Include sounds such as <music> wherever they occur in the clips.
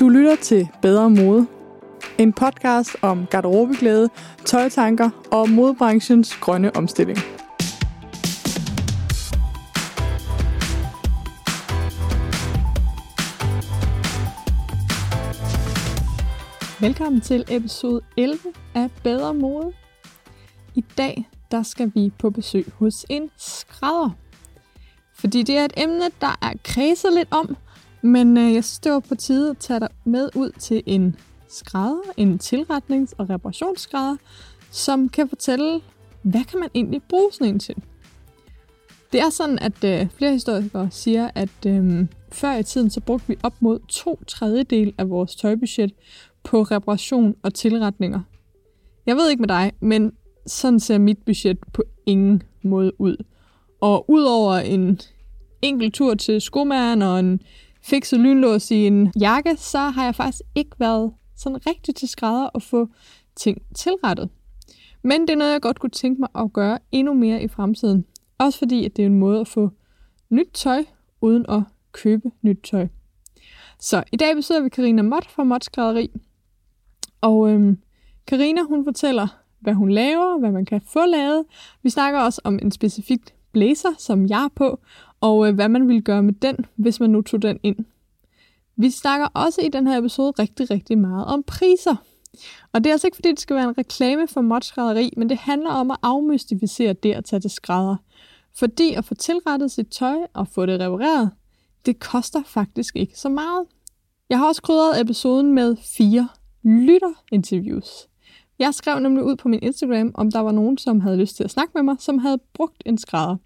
Du lytter til Bedre Mode. En podcast om garderobeglæde, tøjtanker og modebranchens grønne omstilling. Velkommen til episode 11 af Bedre Mode. I dag der skal vi på besøg hos en skrædder. Fordi det er et emne, der er kredset lidt om, men øh, jeg synes, det var på tide at tage dig med ud til en skrædder, en tilretnings- og reparationsskrædder, som kan fortælle, hvad kan man egentlig bruge sådan en til. Det er sådan, at øh, flere historikere siger, at øh, før i tiden, så brugte vi op mod to tredjedel af vores tøjbudget på reparation og tilretninger. Jeg ved ikke med dig, men sådan ser mit budget på ingen måde ud. Og udover en enkelt tur til skomageren og en fikset lynlås i en jakke, så har jeg faktisk ikke været sådan rigtig til skrædder og få ting tilrettet. Men det er noget, jeg godt kunne tænke mig at gøre endnu mere i fremtiden. Også fordi, at det er en måde at få nyt tøj, uden at købe nyt tøj. Så i dag besøger vi Karina Mott fra Mott Skrædderi. Og øhm, Karina, hun fortæller, hvad hun laver, hvad man kan få lavet. Vi snakker også om en specifik blazer, som jeg er på, og øh, hvad man ville gøre med den, hvis man nu tog den ind. Vi snakker også i den her episode rigtig, rigtig meget om priser. Og det er altså ikke, fordi det skal være en reklame for modskrædderi, men det handler om at afmystificere det at tage til skrædder. Fordi at få tilrettet sit tøj og få det repareret, det koster faktisk ikke så meget. Jeg har også krydret episoden med fire lytterinterviews. Jeg skrev nemlig ud på min Instagram, om der var nogen, som havde lyst til at snakke med mig, som havde brugt en skrædder.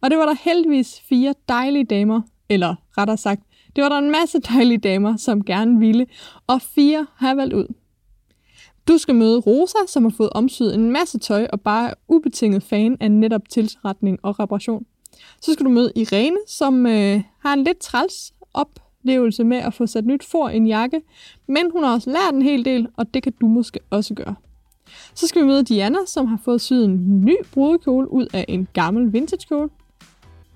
Og det var der heldigvis fire dejlige damer, eller rettere sagt, det var der en masse <laughs> dejlige damer, som gerne ville, og fire har jeg valgt ud. Du skal møde Rosa, som har fået omsyet en masse tøj og bare er ubetinget fan af netop tilretning og reparation. Så skal du møde Irene, som øh, har en lidt træls oplevelse med at få sat nyt for en jakke, men hun har også lært en hel del, og det kan du måske også gøre. Så skal vi møde Diana, som har fået syet en ny brudekjole ud af en gammel vintagekjole.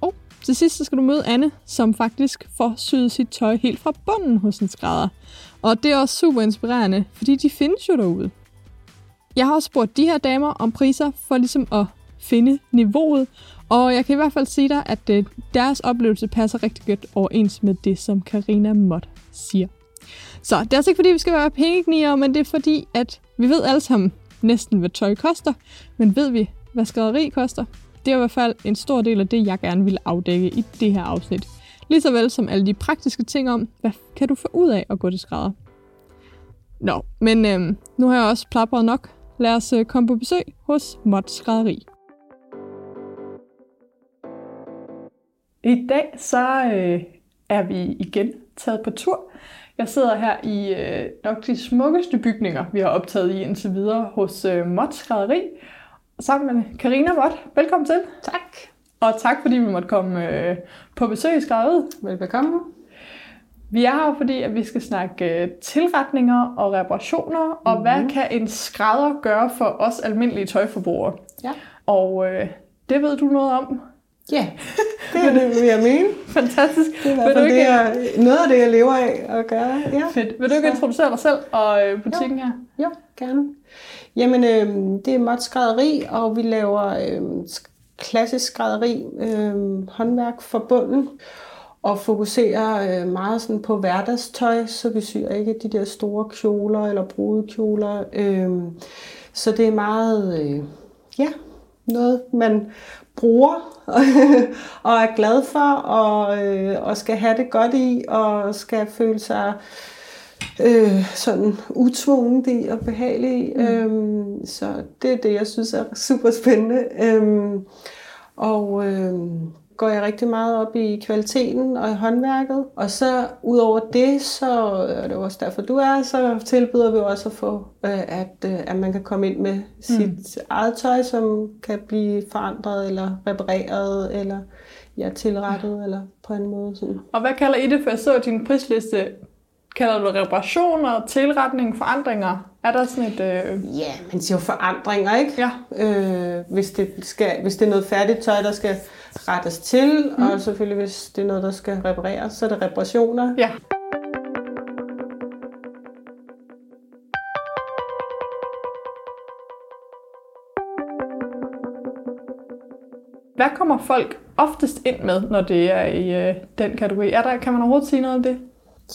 Og til sidst så skal du møde Anne, som faktisk får syet sit tøj helt fra bunden hos en skrædder. Og det er også super inspirerende, fordi de findes jo derude. Jeg har også spurgt de her damer om priser for ligesom at finde niveauet, og jeg kan i hvert fald sige dig, at øh, deres oplevelse passer rigtig godt overens med det, som Karina Mott siger. Så det er altså ikke fordi, vi skal være pengekniger, men det er fordi, at vi ved alle sammen næsten, hvad tøj koster, men ved vi, hvad skaderi koster? Det er i hvert fald en stor del af det, jeg gerne vil afdække i det her afsnit. Ligeså vel som alle de praktiske ting om, hvad kan du få ud af at gå til skrædder? Nå, men øhm, nu har jeg også plapret nok. Lad os øh, komme på besøg hos Mott Skrædderi. I dag så øh, er vi igen taget på tur. Jeg sidder her i øh, nok de smukkeste bygninger, vi har optaget i indtil videre hos øh, Mod Skrædderi. Sammen med Karina Mott. Velkommen til. Tak. Og tak fordi vi måtte komme øh, på besøg i Skrædderiet. Velbekomme. Vi er her, fordi at vi skal snakke øh, tilretninger og reparationer, mm-hmm. og hvad kan en skrædder gøre for os almindelige tøjforbrugere? Ja. Og øh, det ved du noget om. Ja, <laughs> det er det, jeg mene. Fantastisk. Det er i hvert fald det, jeg, noget af det, jeg lever af at gøre. Ja. fedt. Vil du ikke Så- introducere dig selv og øh, butikken her? Jo, gerne. Jamen, øh, det er Mod Skrædderi, og vi laver øh, sk- klassisk skrædderi, øh, håndværk for bunden, og fokuserer øh, meget sådan på hverdagstøj, så vi syr ikke de der store kjoler eller brudekjoler. Øh, så det er meget, øh, ja, noget man bruger <laughs> og er glad for, og, øh, og skal have det godt i, og skal føle sig øh, sådan utvunget i og behagelig i. Mm. Øhm, så det er det, jeg synes er <laughs> super spændende. Øhm, og øhm, går jeg rigtig meget op i kvaliteten og i håndværket. Og så udover det, så og det er også derfor, du er, så tilbyder vi også at få, øh, at, øh, at man kan komme ind med sit mm. eget tøj, som kan blive forandret eller repareret eller ja, tilrettet ja. eller på en måde. Sådan. Og hvad kalder I det, for jeg så din prisliste, kalder du reparationer, tilretning, forandringer? Er der sådan et... Øh... Ja, man siger jo forandringer, ikke? Ja. Øh, hvis, det skal, hvis det er noget færdigt tøj, der skal rettes til, mm. og selvfølgelig hvis det er noget, der skal repareres, så er det reparationer. Ja. Hvad kommer folk oftest ind med, når det er i øh, den kategori? Er der, kan man overhovedet sige noget om det?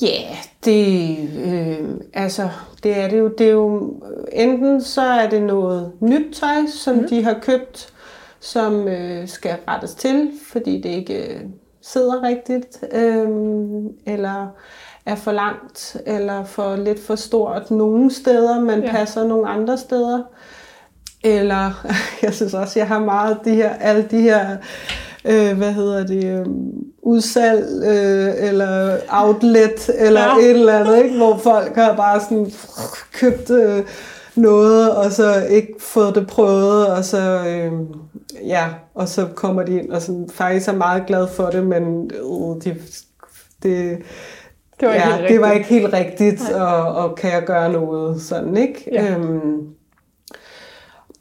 Ja, yeah, det, øh, altså, det er det jo. Det er jo øh, enten så er det noget nyt tøj, som mm. de har købt, som øh, skal rettes til, fordi det ikke øh, sidder rigtigt, øh, eller er for langt, eller for lidt for stort nogle steder, men ja. passer nogle andre steder. Eller, <laughs> jeg synes også, jeg har meget de her, alle de her, øh, hvad hedder det, øh, udsalg, øh, eller outlet, eller ja. et eller andet, ikke? hvor folk har bare sådan købt øh, noget, og så ikke fået det prøvet, og så, øh, ja, og så kommer de ind og sådan, faktisk er meget glad for det, men øh, de, det, det var, ja, ikke helt det var ikke helt rigtigt, og, og kan jeg gøre noget sådan, ikke? Ja. Øhm,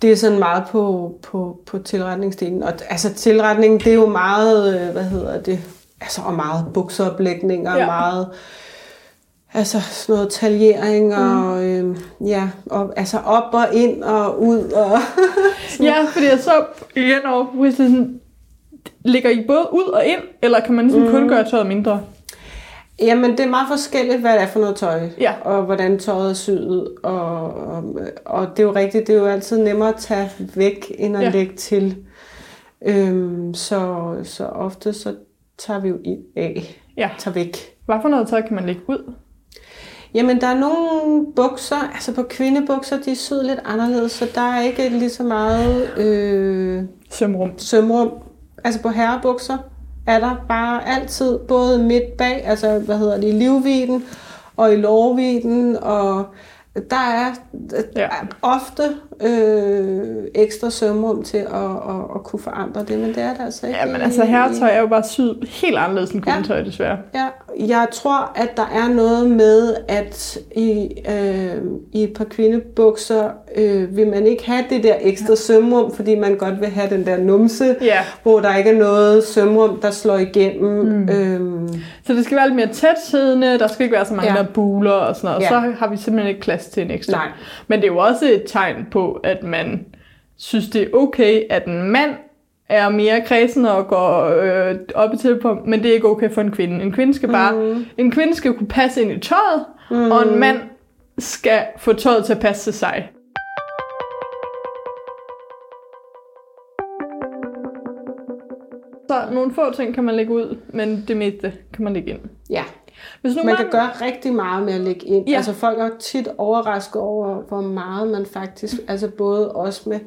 det er sådan meget på, på, på tilretningsdelen. Og altså tilretning, det er jo meget, øh, hvad hedder det, altså og meget bukseoplægninger, ja. meget altså sådan noget taljering og mm. øh, ja, og, altså op og ind og ud og <laughs> Ja, fordi jeg så igen over på sådan, ligger I både ud og ind, eller kan man sådan mm. kun gøre tøjet mindre? Jamen, det er meget forskelligt, hvad det er for noget tøj, ja. og hvordan tøjet er syet. Og, og, og det er jo rigtigt, det er jo altid nemmere at tage væk, end at ja. lægge til. Øhm, så, så ofte så tager vi jo ind af, ja. tager væk. Hvad for noget tøj kan man lægge ud? Jamen, der er nogle bukser, altså på kvindebukser, de er syet lidt anderledes, så der er ikke lige så meget øh, sømrum. sømrum. Altså på herrebukser, er der bare altid både midt bag, altså hvad hedder det, i livviden og i lårviden, og der er, ja. ofte øh, ekstra sømrum til at, at, at kunne forandre det, men det er der altså ikke. Ja, men altså herretøj er jo bare syet helt anderledes end kundetøj, ja. desværre. Ja, jeg tror, at der er noget med, at i, øh, i et par kvindebukser øh, vil man ikke have det der ekstra sømrum, fordi man godt vil have den der numse, ja. hvor der ikke er noget sømrum, der slår igennem. Mm. Øhm. Så det skal være lidt mere tæt siddende, der skal ikke være så mange ja. der buler og sådan noget, ja. så har vi simpelthen ikke plads til en ekstra. Nej. Men det er jo også et tegn på, at man synes, det er okay, at en mand er mere kredsen og går øh, op i på, men det er ikke okay for en kvinde. En kvinde skal bare, mm. en kvinde skal kunne passe ind i tøjet, mm. og en mand skal få tøjet til at passe til sig. Så nogle få ting kan man lægge ud, men det meste kan man lægge ind. Ja. Hvis nu man, man kan gøre rigtig meget med at lægge ind. Ja. Altså folk er tit overrasket over, hvor meget man faktisk, altså både også med,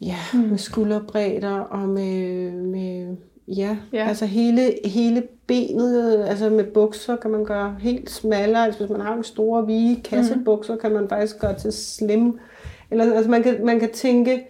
ja, mm. med skulderbredder og med, med ja, ja, altså hele, hele benet, altså med bukser kan man gøre helt smallere. Altså hvis man har en store, vige kassebukser, mm. kan man faktisk gøre til slim. Eller, altså man kan, man kan tænke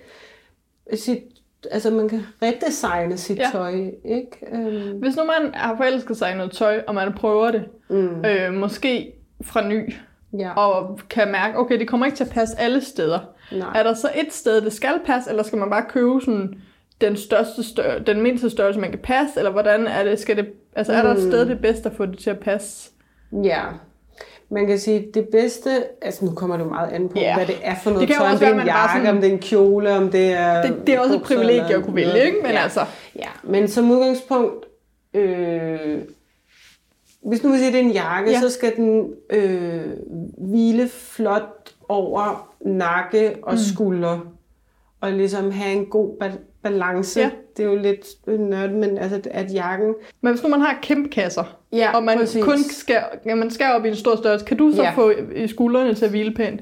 sit altså man kan redesigne sit ja. tøj, ikke? Um... Hvis nu man har forelsket sig i noget tøj, og man prøver det, mm. øh, måske fra ny, ja. og kan mærke, okay, det kommer ikke til at passe alle steder. Nej. Er der så et sted, det skal passe, eller skal man bare købe sådan den største større, den mindste størrelse, man kan passe, eller hvordan er det, skal det, altså er der et sted, mm. det bedste at få det til at passe? Ja, man kan sige, det bedste, altså nu kommer det meget an på, yeah. hvad det er for noget det tøj, om det er en jakke, sådan, om det er en kjole, om det er... Det, det er også et privilegie at kunne vælge, ikke? Men ja. altså... Ja, men som udgangspunkt, øh, hvis nu vil sige, at det er en jakke, ja. så skal den øh, hvile flot over nakke og mm. skulder, og ligesom have en god balance. Ja. Det er jo lidt nørd, men altså, at jakken... Men hvis nu man har kæmpe kasser, ja, og man præcis. kun skal, ja, man skal op i en stor størrelse, kan du så ja. få i skuldrene til at hvile pænt?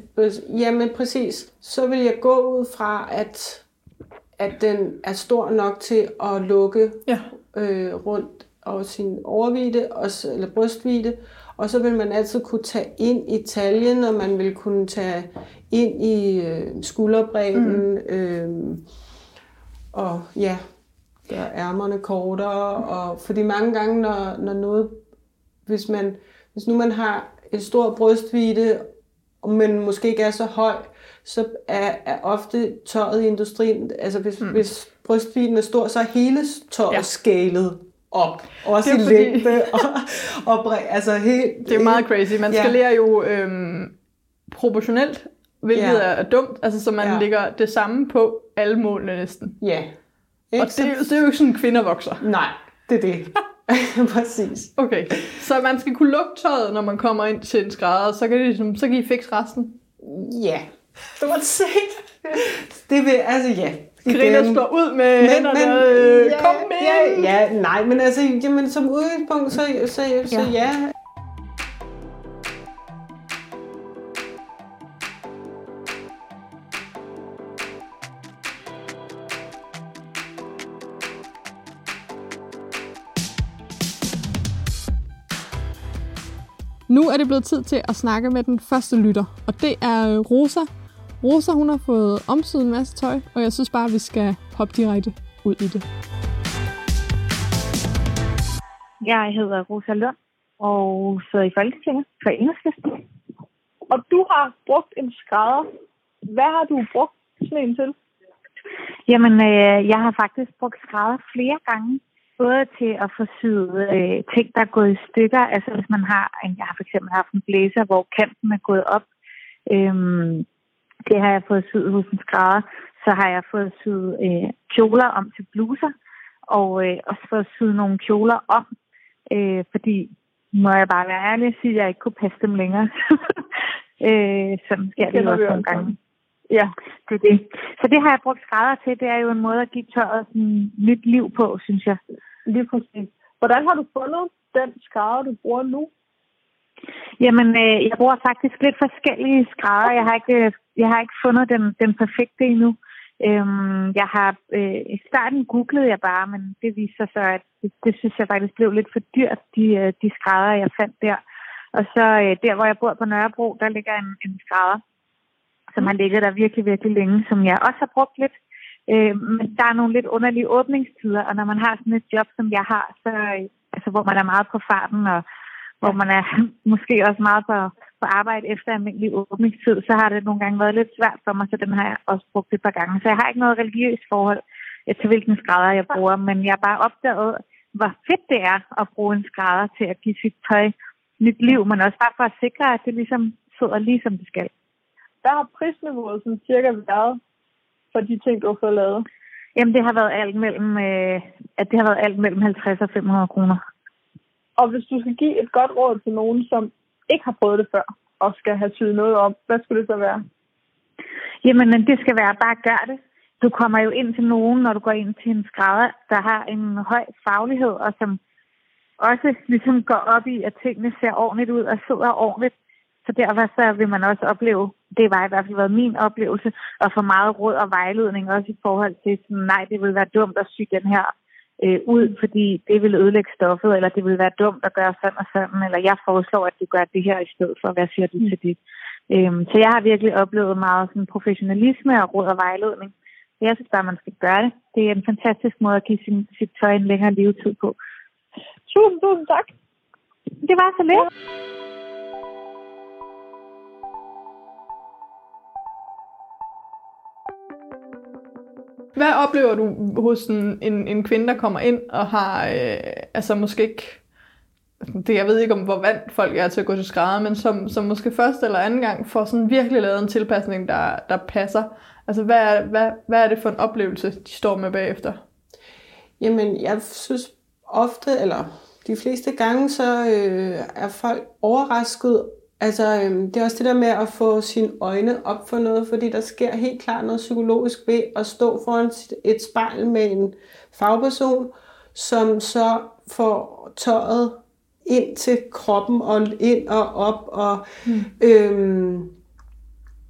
Jamen præcis. Så vil jeg gå ud fra, at, at den er stor nok til at lukke ja. øh, rundt over sin overvide, eller brystvide, og så vil man altid kunne tage ind i taljen, og man vil kunne tage ind i øh, skulderbredden, mm. øh, og ja, gøre ærmerne kortere, og fordi mange gange, når, når noget, hvis man, hvis nu man har et stort brystvide, men måske ikke er så høj, så er, er ofte tøjet i industrien, altså hvis, mm. hvis brystviden er stor, så er hele tøjet ja. skalet op. Også det er i fordi... længde og, og bred, altså helt... Det er meget crazy. Man ja. skalerer jo øhm, proportionelt, hvilket ja. er dumt, altså så man ja. lægger det samme på alle målene næsten. Ja, Og det, det er jo ikke sådan, kvinder vokser. Nej, det er det. <laughs> Præcis. Okay, så man skal kunne lugte tøjet, når man kommer ind til en skrædder, så kan, det, ligesom, så kan I fikse resten? Ja, stort set. Det vil, altså ja. Karina står ud med men, hænderne, men, øh, ja, kom med! Ja, ja, nej, men altså, jamen, som udgangspunkt, så, så, så ja. ja. Nu er det blevet tid til at snakke med den første lytter, og det er øh, Rosa. Rosa hun har fået omsyet en masse tøj, og jeg synes bare, at vi skal hoppe direkte ud i det. Jeg hedder Rosa Lund og sidder i Folketinget for Enhedslisten. Og du har brugt en skrædder. Hvad har du brugt sådan en til? Jamen, øh, jeg har faktisk brugt skrædder flere gange både til at få syet øh, ting, der er gået i stykker. Altså hvis man har, en, jeg har for eksempel haft en blæser, hvor kanten er gået op. Øhm, det har jeg fået syet hos en skrædder. Så har jeg fået syet øh, kjoler om til bluser, og øh, også fået syet nogle kjoler om, øh, fordi må jeg bare være ærlig og sige, at jeg ikke kunne passe dem længere. <laughs> øh, sådan sker det, det også nogle gange. Ja, det er det. Så det har jeg brugt skrædder til. Det er jo en måde at give tøjet sådan nyt liv på, synes jeg. Lige præcis. Hvordan har du fundet den skrædder, du bruger nu? Jamen, øh, jeg bruger faktisk lidt forskellige skrædder. Jeg har ikke, øh, jeg har ikke fundet den, den perfekte endnu. Øhm, jeg har øh, i starten googlede jeg bare, men det viser sig så, at det, det synes jeg faktisk blev lidt for dyrt, de, øh, de skrædder, jeg fandt der. Og så øh, der, hvor jeg bor på Nørrebro, der ligger en, en skrædder, som har ligget der virkelig, virkelig længe, som jeg også har brugt lidt. Øh, men der er nogle lidt underlige åbningstider, og når man har sådan et job, som jeg har, så, øh, altså, hvor man er meget på farten, og hvor man er <laughs> måske også meget på, på arbejde efter almindelig åbningstid, så har det nogle gange været lidt svært for mig, så den har jeg også brugt et par gange. Så jeg har ikke noget religiøst forhold til, hvilken skrædder jeg bruger, men jeg har bare opdaget, hvor fedt det er at bruge en skrædder til at give sit tøj nyt liv, men også bare for at sikre, at det ligesom sidder lige som det skal. Hvad har prisniveauet sådan cirka været for de ting, du har fået lavet? Jamen, det har været alt mellem, øh, at det har været alt mellem 50 og 500 kroner. Og hvis du skal give et godt råd til nogen, som ikke har prøvet det før, og skal have syet noget om, hvad skulle det så være? Jamen, det skal være bare gør det. Du kommer jo ind til nogen, når du går ind til en skrædder, der har en høj faglighed, og som også ligesom går op i, at tingene ser ordentligt ud og sidder ordentligt. Så derfor så vil man også opleve, det var i hvert fald været min oplevelse, at få meget råd og vejledning også i forhold til, sådan, nej, det vil være dumt at sy den her øh, ud, fordi det vil ødelægge stoffet, eller det vil være dumt at gøre sådan og sådan, eller jeg foreslår, at du gør det her i stedet for, hvad siger du mm. til det? Øhm, så jeg har virkelig oplevet meget sådan professionalisme og råd og vejledning. Jeg synes bare, man skal gøre det. Det er en fantastisk måde at give sin, sit tøj en længere levetid på. Tusind, tusind tak. Det var så lidt. Hvad oplever du hos en, en, en kvinde, der kommer ind og har, øh, altså måske ikke, det, jeg ved ikke om, hvor vant folk er til at gå til skrædder, men som, som måske første eller anden gang får sådan virkelig lavet en tilpasning, der, der passer. Altså, hvad er, hvad, hvad er det for en oplevelse, de står med bagefter? Jamen, jeg synes ofte, eller de fleste gange, så øh, er folk overrasket Altså, øhm, det er også det der med at få sine øjne op for noget, fordi der sker helt klart noget psykologisk ved at stå foran et spejl med en fagperson, som så får tøjet ind til kroppen og ind og op, og mm. øhm,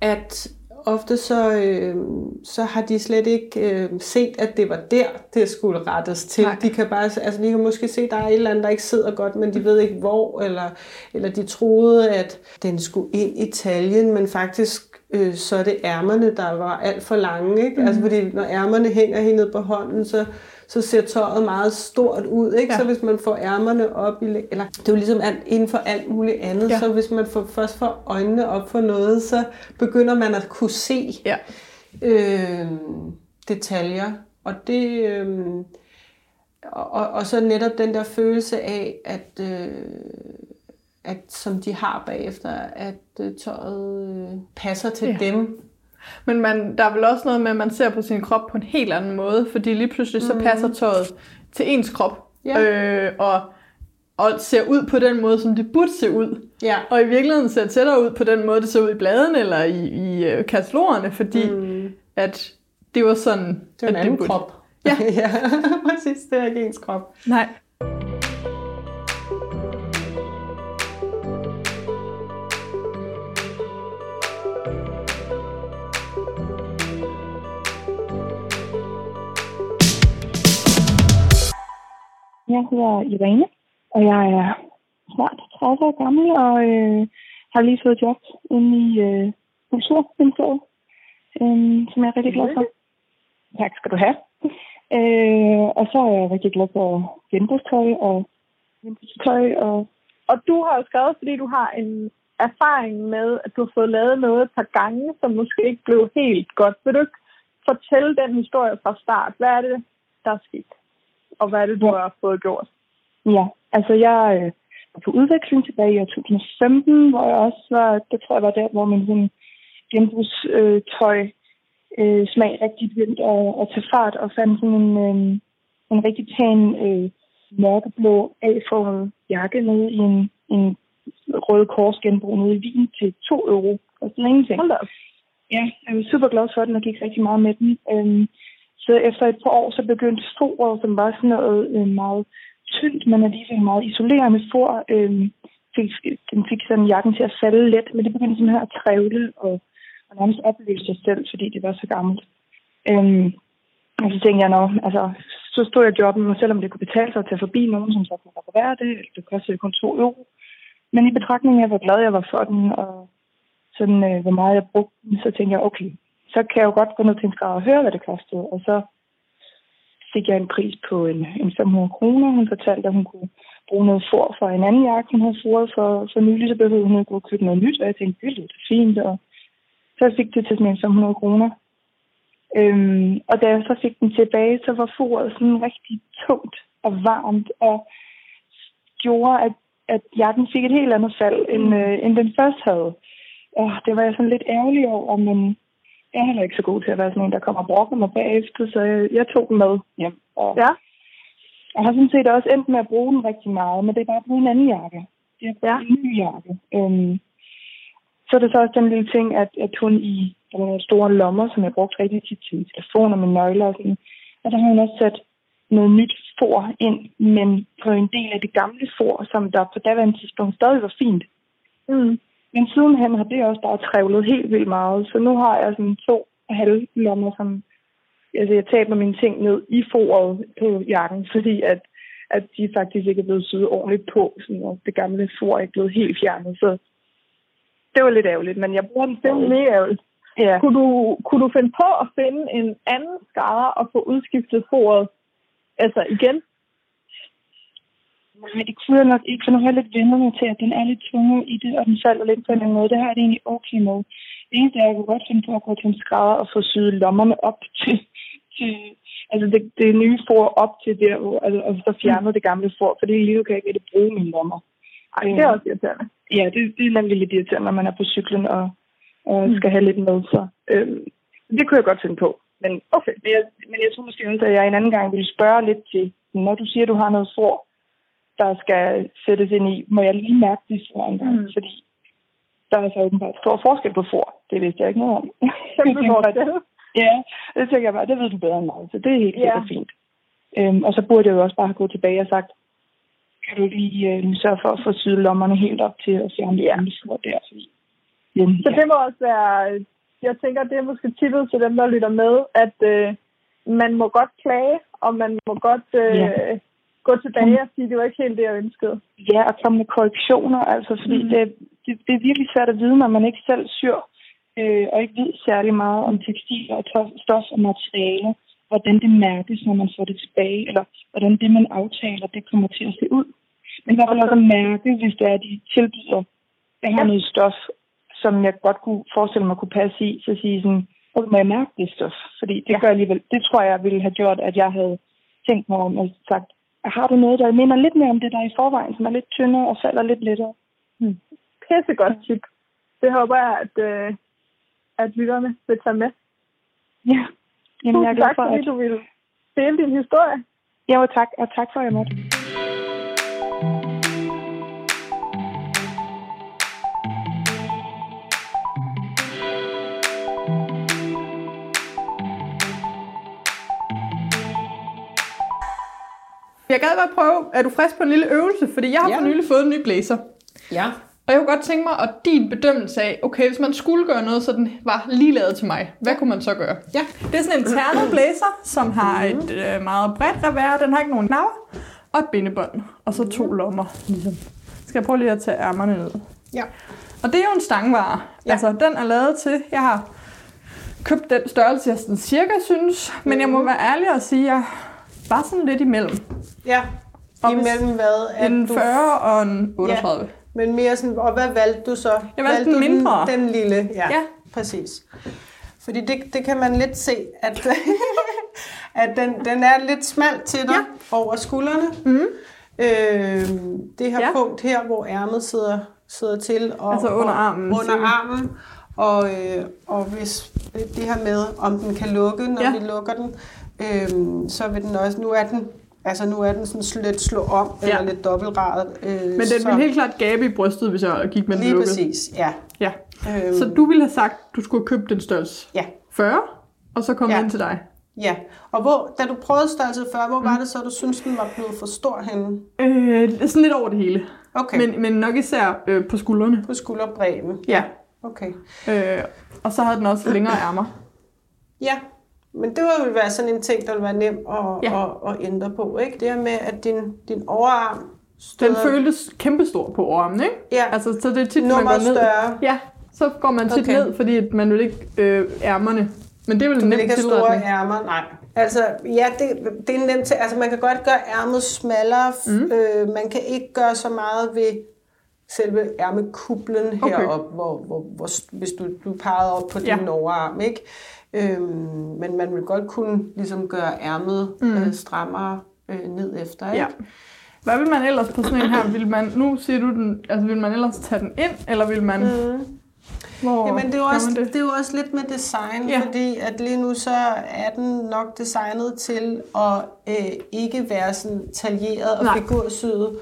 at ofte så, øh, så har de slet ikke øh, set, at det var der, det skulle rettes til. Nej. De kan bare, altså de kan måske se, at der er et eller andet, der ikke sidder godt, men de ved ikke hvor, eller, eller de troede, at den skulle ind i taljen, men faktisk øh, så er det ærmerne, der var alt for lange. Ikke? Mm. Altså fordi når ærmerne hænger helt på hånden, så så ser tøjet meget stort ud. Ikke? Ja. Så hvis man får ærmerne op, i, eller det er jo ligesom alt, inden for alt muligt andet, ja. så hvis man får, først får øjnene op for noget, så begynder man at kunne se ja. øh, detaljer. Og det... Øh, og, og så netop den der følelse af, at, øh, at som de har bagefter, at øh, tøjet øh, passer til ja. dem. Men man, der er vel også noget med, at man ser på sin krop på en helt anden måde, fordi lige pludselig så passer tøjet til ens krop. Ja. Øh, og, og ser ud på den måde, som det burde se ud. Ja. Og i virkeligheden ser tættere ud på den måde, det ser ud i bladene eller i, i øh, katalogerne, fordi mm. at det var sådan, Det er en at anden burde. krop. Ja. <laughs> ja, <laughs> præcis. Det er ikke ens krop. Nej. Jeg hedder Irene, og jeg er snart 30 år gammel, og øh, har lige fået job inde i øh, Kulturministeriet, øh, som jeg er rigtig glad for. Tak skal du have. Øh, og så er jeg rigtig glad for genbrugstøj og genbrugstøj og Og du har jo skrevet, fordi du har en erfaring med, at du har fået lavet noget et par gange, som måske ikke blev helt godt. Vil du ikke fortælle den historie fra start? Hvad er det, der er sket? Og hvad er det, du Ja. har fået gjort? Ja, altså jeg øh, var på udveksling tilbage i år 2015, hvor jeg også var, det tror jeg var der, hvor min sådan, genbrugstøj øh, smag rigtig begyndte at, at tage fart, og fandt sådan en, øh, en rigtig pæn øh, mørkeblå A-formet jakke nede i en, en rød kors genbrug nede i Wien til 2 euro. Og sådan ingenting. Hold da. Ja, jeg var super glad for den og gik rigtig meget med den. Øhm, så efter et par år, så begyndte sporet, som var sådan noget øh, meget tyndt, men alligevel meget isolerende for, øh, fik, den fik sådan jakken til at falde let, men det begyndte simpelthen at trævle og, og nærmest opløse sig selv, fordi det var så gammelt. Øh, og så tænkte jeg, nå, altså, så stod jeg jobben, og selvom det kunne betale sig at tage forbi nogen, som så kunne reparere det, det kostede kun 2 euro. Men i betragtning af, hvor glad jeg var for den, og sådan, øh, hvor meget jeg brugte den, så tænkte jeg, okay, så kan jeg jo godt gå ned til en skrædder og høre, hvad det kostede. Og så fik jeg en pris på en, en 500 kroner. Hun fortalte, at hun kunne bruge noget for for en anden jakke, hun havde foret for, for nylig, så behøvede hun ikke at købe noget nyt. Og jeg tænkte, det lyder fint. Og så fik det til sådan en 500 kroner. Øhm, og da jeg så fik den tilbage, så var foret sådan rigtig tungt og varmt, og gjorde, at, at jakken fik et helt andet fald, end, øh, end den først havde. Og det var jeg sådan lidt ærgerlig over, men jeg er heller ikke så god til at være sådan en, der kommer og brokker mig bagefter, så jeg, jeg tog den med hjem. Og Ja. jeg har sådan set også endt med at bruge den rigtig meget, men det er bare bruge en anden jakke. Det er Ja. ja. en ny jakke. Øhm, så er det så også den lille ting, at, at hun i der var nogle store lommer, som jeg brugte rigtig tit til min telefon og mine nøgler og sådan. Og der har hun også sat noget nyt for ind, men på en del af det gamle for, som der på daværende tidspunkt stadig var fint. Mm. Men sidenhen har det også bare trævlet helt vildt meget. Så nu har jeg sådan to halve lommer, som altså jeg taber mine ting ned i foret på jakken, fordi at, at de faktisk ikke er blevet syet ordentligt på. Sådan, og det gamle for er ikke blevet helt fjernet. Så det var lidt ærgerligt, men jeg bruger den stadig. mega ærgerligt. Ja. Kunne du, kunne du finde på at finde en anden skade og få udskiftet foret altså igen? Nej, det kunne jeg nok ikke, for nu har jeg lidt vendt mig til, at den er lidt tunge i det, og den falder lidt på en måde. Det har jeg det egentlig okay med. Det eneste er, jeg kunne godt finde på at gå til en skrædder og få syet lommerne op til, til altså det, det nye for op til der, hvor, altså, og så fjernet det gamle for, for det er lige nu kan jeg ikke rigtig bruge mine lommer. Ej, det er også irriterende. Ja, det, det er nemlig lidt irriterende, når man er på cyklen og, og Mm. skal have lidt med. Så øhm, det kunne jeg godt finde på. Men okay, men jeg, men jeg tror måske at jeg en anden gang ville spørge lidt til, når du siger, at du har noget for, der skal sættes ind i, må jeg lige mærke en gang, Mm. fordi der er så åbenbart stor forskel på for. Det vidste jeg ikke noget om. <laughs> Kæmpe forskel. Ja, det tænker jeg bare, det ved du bedre end mig, så det er helt Ja. ja. fint. Øhm, og så burde jeg jo også bare have gået tilbage og sagt, kan du lige øh, sørge for at få syet lommerne helt op til at fjerne det Ja. gamle slår der, fordi ja, Så det må også være, jeg tænker, det er måske tippet til dem, der lytter med, at øh, man må godt klage, og man må godt øh, Ja. Gå tilbage og sige, det var ikke helt det, jeg ønskede. Ja, og komme med korrektioner, altså, fordi Mm. det, det, det er virkelig svært at vide, når man ikke selv syr, øh, og ikke ved særlig meget om tekstiler og to- stof og materialer, hvordan det mærkes, når man får det tilbage, eller hvordan det, man aftaler, det kommer til at se ud. Men i hvert fald også at mærke, hvis det er, at de tilbyder, har Ja. noget stof, som jeg godt kunne forestille mig kunne passe i, så sige sådan, okay, må jeg mærke det stof? Fordi det ja. gør alligevel, det tror jeg ville have gjort, at jeg havde tænkt mig om og sagt, har du noget, der minder lidt mere om det, der er i forvejen, som er lidt tyndere og falder lidt lettere? Pisse godt tip. Det håber jeg, at, øh, at lytterne vil tage med. Ja, Jamen, jeg er glad tak, for, fordi at... du ville dele din historie. Ja, og tak, og tak for, at jeg måtte. Jeg gad godt prøve, er du frisk på en lille øvelse? Fordi jeg har Ja. for nylig fået en ny blæser. Ja. Og jeg kunne godt tænke mig, at din bedømmelse af, okay, hvis man skulle gøre noget, så den var lige lavet til mig, hvad kunne man så gøre? Ja. Det er sådan en ternet blæser, som har et øh, meget bredt revær, den har ikke nogen knapper, og et bindebånd, og så to lommer, ligesom. Skal jeg prøve lige at tage ærmerne ned? Ja. Og det er jo en stangvare. Ja. Ja. Altså, den er lavet til, jeg har købt den størrelse, jeg sådan cirka synes, men jeg må være ærlig og sige, at jeg var sådan lidt imellem. Ja. Og Imellem hvad? At En du- 40 og en 38. Men mere sådan, og hvad valgte du så? Jeg valgte den du mindre. Den, den lille, ja. Ja. Præcis. Fordi det, det kan man lidt se, at, <laughs> at den, den er lidt smal til dig ja. over skuldrene. Mm. Øh, det her Ja. ja. punkt her, hvor ærmet sidder, sidder til. Og, Altså under armen, Og, under armen. Og, øh, og hvis det her med, om den kan lukke, når Ja. ja. vi lukker den, øh, så vil den også, nu er den, altså nu er den sådan lidt slå om, ja. eller lidt dobbeltradet. Øh, Men den vil helt klart gabe i brystet, hvis jeg gik med den Lige lukket. præcis, ja. Ja. Øhm, Så du ville have sagt, du skulle købe den størrelse Ja, 40, og så komme Ja. ind til dig. ja. Og hvor, da du prøvede størrelse 40, hvor var det så, du synes den var blevet for stor henne? Øh, sådan lidt over det hele. Okay, Men, men nok især øh, på skuldrene. på skulderbredden. Ja. Okay. Øh, og så havde den også længere ærmer. Ja, men det ville være sådan en ting, der ville være nem at, Ja. ja. at, at ændre på. Ikke? Det her med, at din, din overarm Den støder føltes kæmpestor på overarmen, ikke? Ja. Altså, så det er tit, man nummer går ned. større. Ja, så går man tit Okay. ned, fordi man vil ikke øh, ærmerne. Men det er vel Du en vil nem ikke have store ærmer, nej. Altså, ja, det, det er nemt til. Altså, man kan godt gøre ærmet smallere. Mm. Øh, man kan ikke gøre så meget ved selve ærmekuplen Okay. heroppe, hvor, hvor, hvor, hvis du, du pegede op på Ja. din overarm, ikke? Øhm, men man vil godt kunne ligesom gøre ærmet mm. øh, strammere øh, ned efter, ikke? Ja. Hvad vil man ellers på sådan en her? Vil man, nu siger du den, altså vil man ellers tage den ind, eller vil man... Mm. Hvor Jamen, det er, jo også, det? det er jo også lidt med design, ja. fordi at lige nu så er den nok designet til at øh, ikke være sådan taljeret og Nej. figursyet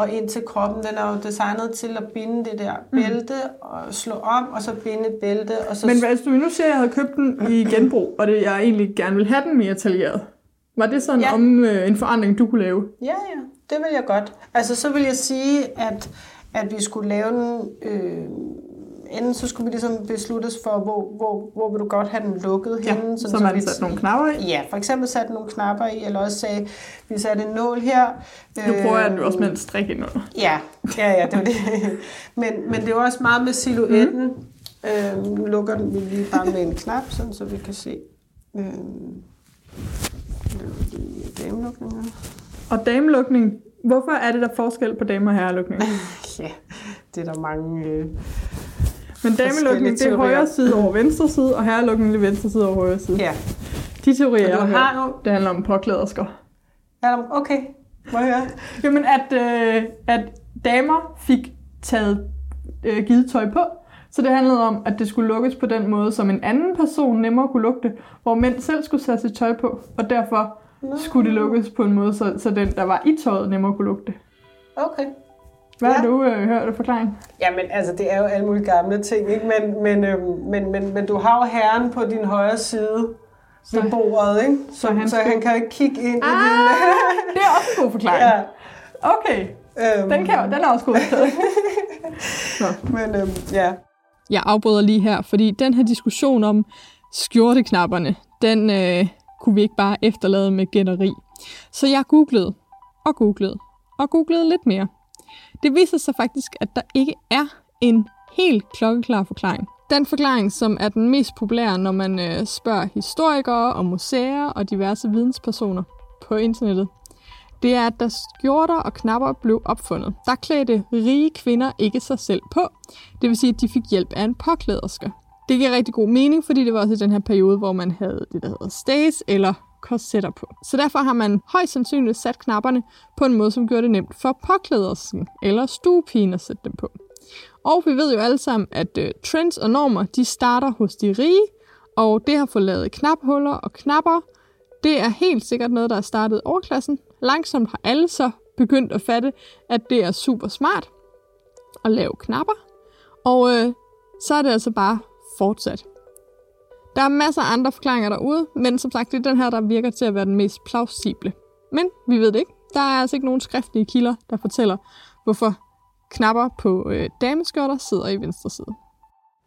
og ind til kroppen. Den er jo designet til at binde det der bælte og slå om, og så binde et bælte. Og så Men hvis du nu siger, at jeg havde købt den i genbrug, og det, jeg egentlig gerne ville have den mere taljeret, var det sådan Ja. om øh, en forandring, du kunne lave? Ja, ja, det vil jeg godt. Altså, så vil jeg sige, at, at vi skulle lave den... Øh, enten så skulle vi ligesom besluttes for, hvor, hvor, hvor vil du godt have den lukket Ja, henne. så man vi- sat nogle knapper i. Ja, for eksempel satte nogle knapper i, eller også sagde, vi satte en nål her. Nu prøver jeg den også med en strik ind under. Ja, ja, ja, det var det. men, men det er jo også meget med silhuetten. Mm. Øhm, nu lukker den vi lige bare med en knap, sådan, så vi kan se. Øhm, lige damelukninger. Og damelukning, hvorfor er det der forskel på dame- og herrelukning? <laughs> Ja, det er der mange... Øh, Men damelukning, det er højre side over venstre side, og herrelukning, det er venstre side over højre side. ja. De teorier, jeg har jo- det handler om påklædersker. Ja, okay. Må jeg høre? Jamen, at, øh, at damer fik taget øh, givet tøj på, så det handlede om, at det skulle lukkes på den måde, som en anden person nemmere kunne lugte, hvor mænd selv skulle sætte sit tøj på, og derfor skulle det lukkes på en måde, så, så den, der var i tøjet, nemmere kunne lugte. Okay. Hvad ja. har du øh, hørt af forklaring? Jamen, altså, det er jo alle mulige gamle ting, ikke? Men, men, øhm, men, men, men du har jo herren på din højre side Så- ved bordet, ikke? Så, så han så han kan ikke kigge ind Ah, i din... <laughs> det er også en god forklaring. ja. Okay, Øhm, den, kan, den er også god. <laughs> Men øhm, ja. Jeg afbryder lige her, fordi den her diskussion om skjorteknapperne, den øh, kunne vi ikke bare efterlade med gætteri. Så jeg googlede og googlede og googlede lidt mere. Det viser sig faktisk, at der ikke er en helt klokkeklar forklaring. Den forklaring, som er den mest populære, når man øh, spørger historikere og museer og diverse videnspersoner på internettet, det er, at da skjorter og knapper blev opfundet, der klædte rige kvinder ikke sig selv på. Det vil sige, at de fik hjælp af en påklæderske. Det giver rigtig god mening, fordi det var også i den her periode, hvor man havde det, der hedder stays eller korsetter på. Så derfor har man højst sandsynligt sat knapperne på en måde, som gjorde det nemt for påklædersen eller stuepigen at sætte dem på. Og vi ved jo alle sammen, at øh, trends og normer, de starter hos de rige, og det har fået lavet knaphuller og knapper. Det er helt sikkert noget, der er startet overklassen. Langsomt har alle så begyndt at fatte, at det er super smart at lave knapper. Og øh, så er det altså bare fortsat. Der er masser af andre forklaringer derude, men som sagt, det er den her, der virker til at være den mest plausible. Men vi ved det ikke. Der er altså ikke nogen skriftlige kilder, der fortæller, hvorfor knapper på øh, dameskørter sidder i venstre side.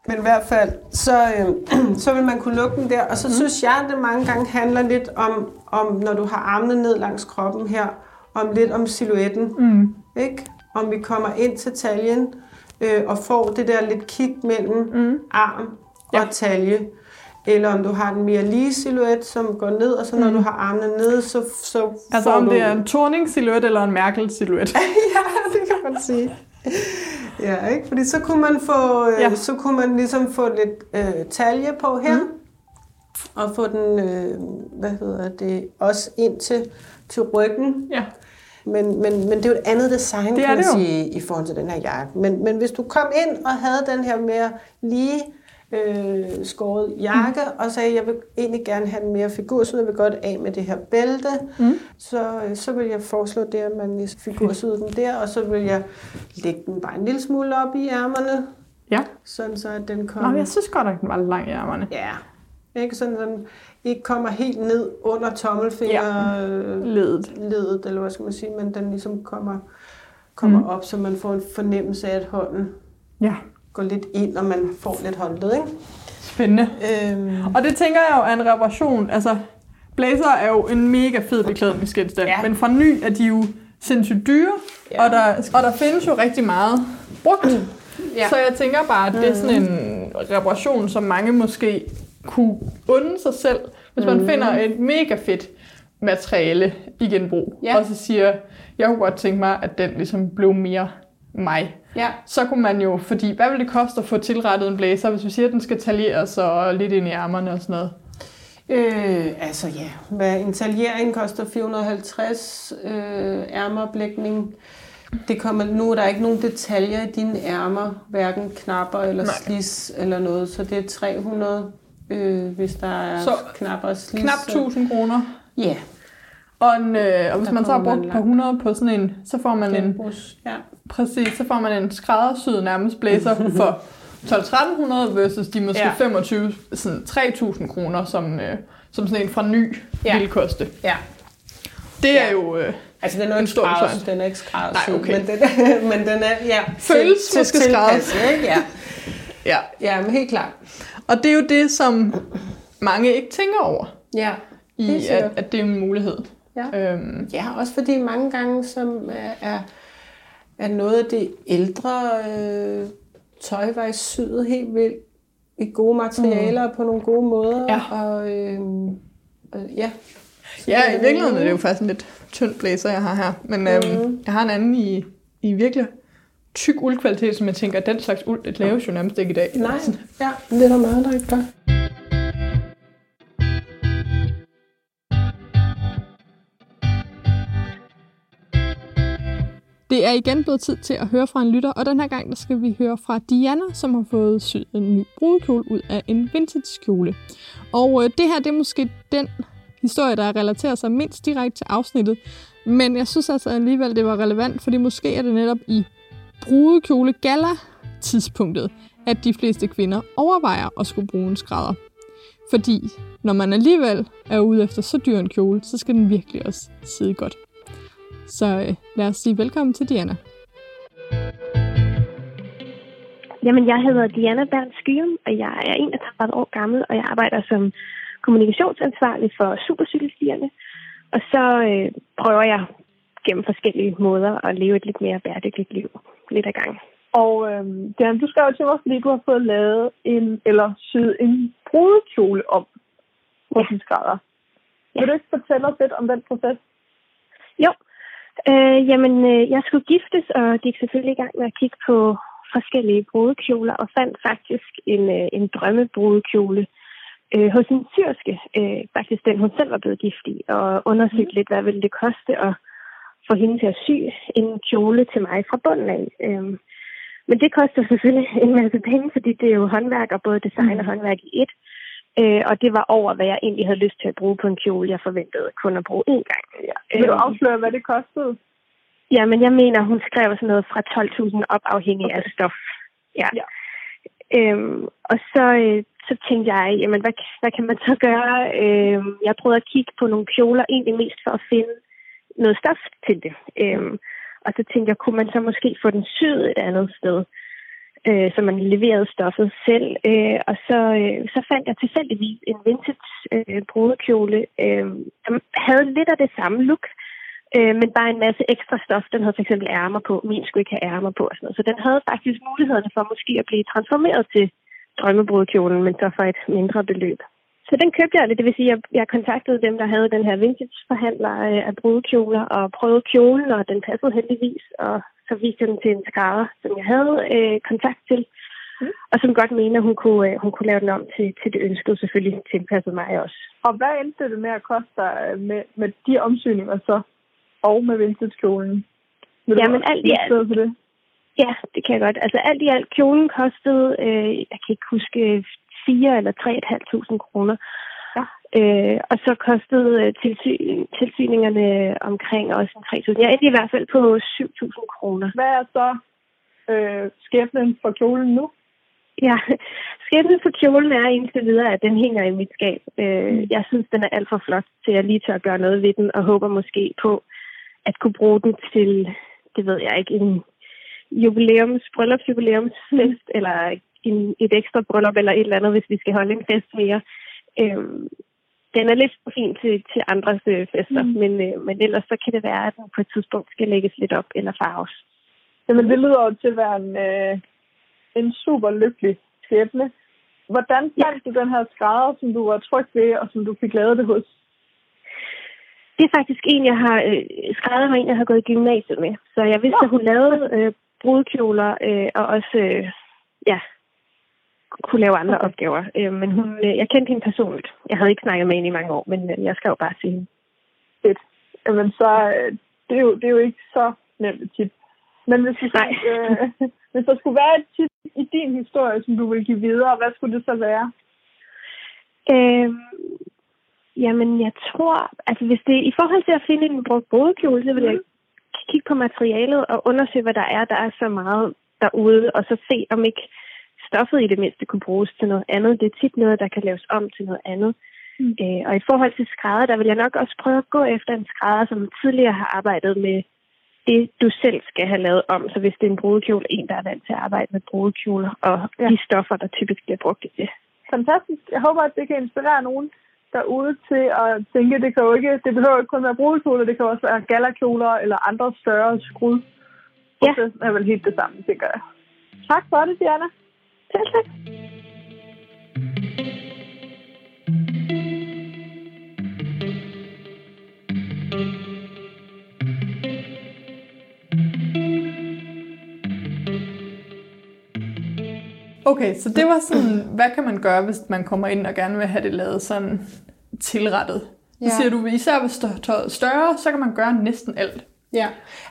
Men i hvert fald, så, øh, <clears throat> så vil man kunne lukke den der. Og så mm. synes jeg, at det mange gange handler lidt om, om, når du har armene ned langs kroppen her, om lidt om silhuetten. Mm. Ikke? Om vi kommer ind til taljen øh, og får det der lidt kig mellem mm. arm og ja. talje. Eller om du har en mere lige silhuet, som går ned, og så når mm. du har armene nede, så, så Altså om du... det er en Torning-silhuet eller en Merkel-silhuet. <laughs> ja, det kan man sige. Ja, ikke? Fordi så kunne man få, øh, ja. så kunne man ligesom få lidt øh, talje på her, mm. og få den, øh, hvad hedder det, også ind til, til ryggen. Ja. Men, men, men det er jo et andet design, det kan man sige, i forhold til den her jakke. Men, men hvis du kom ind og havde den her mere lige øh, skåret jakke, mm. og sagde, jeg vil egentlig gerne have en mere figursyd, jeg vil godt af med det her bælte, mm. så, øh, så vil jeg foreslå det, at man figursyder den der, og så vil jeg lægge den bare en lille smule op i ærmerne, ja. sådan så at den kommer... Nå, jeg synes godt, at den var lang i ærmerne. Ja, ikke sådan, den ikke kommer helt ned under tommelfingerledet, ja. ledet, eller hvad skal man sige, men den ligesom kommer, kommer mm. op, så man får en fornemmelse af, at hånden ja går lidt ind, og man får lidt håndled, ikke? Spændende. Øhm. Og det tænker jeg jo er en reparation. Altså, blazer er jo en mega fed beklædningsgenstand, ja. men fra ny er de jo sindssygt dyre, ja. og, der, og der findes jo rigtig meget brugt. <clears throat> Ja. Så jeg tænker bare, at det er sådan en reparation, som mange måske kunne unde sig selv, hvis man mm. finder et mega fedt materiale i genbrug, ja. og så siger, jeg kunne godt tænke mig, at den ligesom blev mere mig. Ja. Så kunne man jo, fordi hvad vil det koste at få tilrettet en blæser, hvis vi siger, at den skal talieres og lidt ind i ærmerne og sådan noget? Øh, altså ja, hvad en taliering koster 450 øh, ærmerblækning. Det kommer, nu er der ikke nogen detaljer i dine ærmer, hverken knapper eller Nej. slis eller noget, så det er 300, øh, hvis der er så knapper og slis. knap 1000 kroner? Ja, og, en, øh, og hvis der man så har brugt på 100 på sådan en, så får man en, ja. Præcis, så får man en skræddersyet nærmest blæser <laughs> for 12-1300 versus de måske ja. 25, sådan 3000 kroner, som, øh, som sådan en fra ny ja. vil koste. Ja. Det ja. er jo øh, Altså, den er jo ikke skræddersyet, den er ikke skræddersyet, okay. men, den er, <laughs> men den er, ja, Føles til, måske skræddersyet, ikke? Ja. <laughs> ja. Ja, men helt klart. Og det er jo det, som mange ikke tænker over. Ja. I, at, at det er en mulighed. Ja. Øhm. ja, også fordi mange gange som er, er noget af det ældre øh, tøj var i syet helt vildt i gode materialer mm. på nogle gode måder. Ja. Og, øh, øh, ja. ja, i virkeligheden er det jo faktisk en lidt tynd blæser, jeg har her. Men øhm, mm. jeg har en anden i, i virkelig tyk uldkvalitet, som jeg tænker, at den slags uld, laves jo nærmest ikke i dag. Nej, ja, det er der meget, der ikke gør. Det er igen blevet tid til at høre fra en lytter, og den her gang der skal vi høre fra Diana, som har fået syet en ny brudekjole ud af en vintage kjole. Og øh, det her det er måske den historie, der relaterer sig mindst direkte til afsnittet, men jeg synes altså alligevel, det var relevant, fordi måske er det netop i brudekjole gala tidspunktet, at de fleste kvinder overvejer at skulle bruge en skrædder. Fordi når man alligevel er ude efter så dyr en kjole, så skal den virkelig også sidde godt. Så øh, lad os sige velkommen til Diana. Jamen, jeg hedder Diana Bernd Skyrum, og jeg er 31 år gammel, og jeg arbejder som kommunikationsansvarlig for supercykelstierne. Og så øh, prøver jeg gennem forskellige måder at leve et lidt mere bæredygtigt liv, lidt ad gang. Og øh, Diana, du skrev til mig, fordi du har fået lavet en, eller syet en brudekjole om på din skrædder. Ja. Vil du ikke fortælle os lidt om den proces? Jo, Øh, jamen, øh, jeg skulle giftes, og gik selvfølgelig i gang med at kigge på forskellige brudekjoler, og fandt faktisk en, øh, en drømmebrudekjole øh, hos en syrske, øh, faktisk den hun selv var blevet gift i, og undersøgte mm. lidt, hvad ville det koste at få hende til at sy en kjole til mig fra bunden af. Øh, Men det koster selvfølgelig en masse penge, fordi det er jo håndværk og både design og håndværk i et. Øh, og det var over, hvad jeg egentlig havde lyst til at bruge på en kjole, jeg forventede kun at bruge én gang. Ja. Vil du Øhm, afsløre, hvad det kostede? Ja, men jeg mener, hun skrev sådan noget fra 12.000 op, afhængig okay. af stof. Ja. Ja. Øhm, og så, øh, så tænkte jeg, jamen, hvad, hvad kan man så gøre? Øhm, jeg prøvede at kigge på nogle kjoler, egentlig mest for at finde noget stof til det. Øhm, og så tænkte jeg, kunne man så måske få den syet et andet sted? Øh, så man leverede stoffet selv. Øh, og så, øh, så fandt jeg tilfældigvis en vintage øh, brudekjole, øh, som havde lidt af det samme look, øh, men bare en masse ekstra stof. Den havde for eksempel ærmer på. Min skulle ikke have ærmer på. Og sådan noget. Så den havde faktisk mulighederne for måske at blive transformeret til drømmebrudekjolen, men så for et mindre beløb. Så den købte jeg, det vil sige, at jeg kontaktede dem, der havde den her vintage-forhandler øh, af brudekjoler, og prøvede kjolen, og den passede heldigvis, og så viste jeg den til en skrædder, som jeg havde øh, kontakt til, Mm. og som godt mente, at hun kunne, øh, hun kunne lave den om til, til det ønskede, selvfølgelig tilpasset mig også. Og hvad endte det med at koste dig øh, med, med de omsyninger så? Og med vintage-kjolen? Vil Jamen, alt i alt. på det? Ja, det kan jeg godt. Altså alt i alt, kjolen kostede, øh, jeg kan ikke huske, 4 eller 3.500 kroner. Øh, og så kostede øh, tilsyn, tilsyningerne omkring også en 3.000. Jeg endte i hvert fald på 7.000 kroner. Hvad er så øh, skæbnen for kjolen nu? Ja, <laughs> skæbnen for kjolen er indtil videre, at den hænger i mit skab. Øh, Mm. jeg synes, den er alt for flot til, at jeg lige tør gøre noget ved den, og håber måske på at kunne bruge den til, det ved jeg ikke, en jubilæums, bryllupsjubilæumsfest, eller en, et ekstra bryllup, eller et eller andet, hvis vi skal holde en fest mere. Øh, den er lidt fin til, til andres øh, fester, Mm. men, øh, men ellers så kan det være, at den på et tidspunkt skal lægges lidt op eller farves. Jamen, det lyder jo til at være en, øh, en super lykkelig skæbne. Hvordan fandt du den her skrædder, som du var tryg ved, og som du fik lavet det hos? Det er faktisk en, jeg har øh, skrevet mig en, jeg har gået i gymnasiet med. Så jeg vidste, Nå. at hun lavede øh, brudkjoler øh, og også øh, ja, kunne lave andre okay. opgaver. Øh, men hun, øh, jeg kendte hende personligt. Jeg havde ikke snakket med hende i mange år, men øh, jeg skrev bare til hende. Fedt. Jamen, så øh, det er, jo, det er jo ikke så nemt et tip. Men hvis, du, Nej. øh, <laughs> hvis der skulle være et tip i din historie, som du vil give videre, hvad skulle det så være? Øh, jamen, jeg tror, altså hvis det i forhold til at finde en brugt brudekjole, så vil jeg kigge på materialet og undersøge, hvad der er. Der er så meget derude, og så se, om ikke stoffet i det mindste kunne bruges til noget andet. Det er tit noget, der kan laves om til noget andet. Mm. Øh, og i forhold til skrædder, der vil jeg nok også prøve at gå efter en skrædder, som tidligere har arbejdet med det, du selv skal have lavet om. Så hvis det er en brudekjole, en, der er vant til at arbejde med brudekjoler og Ja. de stoffer, der typisk bliver brugt i det. Fantastisk. Jeg håber, at det kan inspirere nogen derude til at tænke, det kan jo ikke, det behøver ikke kun være brudekjoler, det kan også være galakjoler eller andre større skrud. Ja. Processen er vel helt det samme, tænker jeg. Tak for det, Diana. Selv tak. Okay, så det var sådan, hvad kan man gøre, hvis man kommer ind og gerne vil have det lavet sådan tilrettet? Så Ja. siger du, især hvis tø- tøjet er større, så kan man gøre næsten alt. Ja,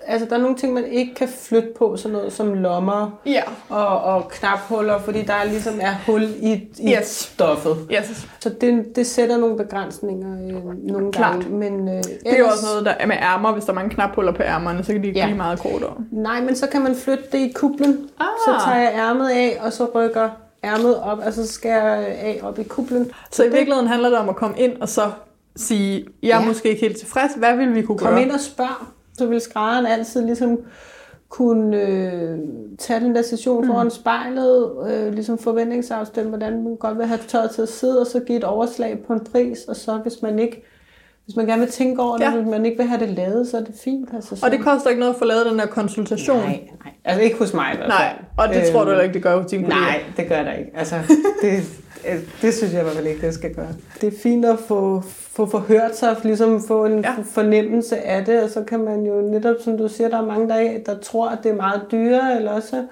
altså der er nogle ting, man ikke kan flytte på, sådan noget som lommer Ja. og, og knaphuller, fordi der ligesom er hul i, i Yes. stoffet. Yes. Så det, det sætter nogle begrænsninger øh, nogle Klart. gange. Men, øh, Det er jo også noget, der er med ærmer. Hvis der er mange knaphuller på ærmerne, så kan de Ja. ja. blive meget kortere. Nej, men så kan man flytte det i kublen. Ah. Så tager jeg ærmet af, og så rykker ærmet op, altså så skærer jeg af op i kublen. Så i virkeligheden handler det om at komme ind og så sige, jeg er Ja. måske ikke helt tilfreds. Hvad vil vi kunne Kom gøre? ind og spørg, så vil skrædderen altid ligesom kunne øh, tage den der session foran spejlet, øh, ligesom forventningsafstemme, hvordan man godt vil have tøjet til at sidde, og så give et overslag på en pris, og så hvis man ikke hvis man gerne vil tænke over det, Ja. hvis man ikke vil have det lavet, så er det fint. Altså, så... Og det koster ikke noget at få lavet den her konsultation. Nej, nej. Altså ikke hos mig i hvert Nej, fald. og det tror du Øhm, ikke, det gør hos dine kolleger. Nej, det gør der ikke. Altså, <laughs> det, det synes jeg i hvert fald ikke, det skal gøre. Det er fint at få, få forhørt sig, ligesom få en Ja. fornemmelse af det, og så kan man jo netop, som du siger, der er mange, der, der tror, at det er meget dyrere, eller også,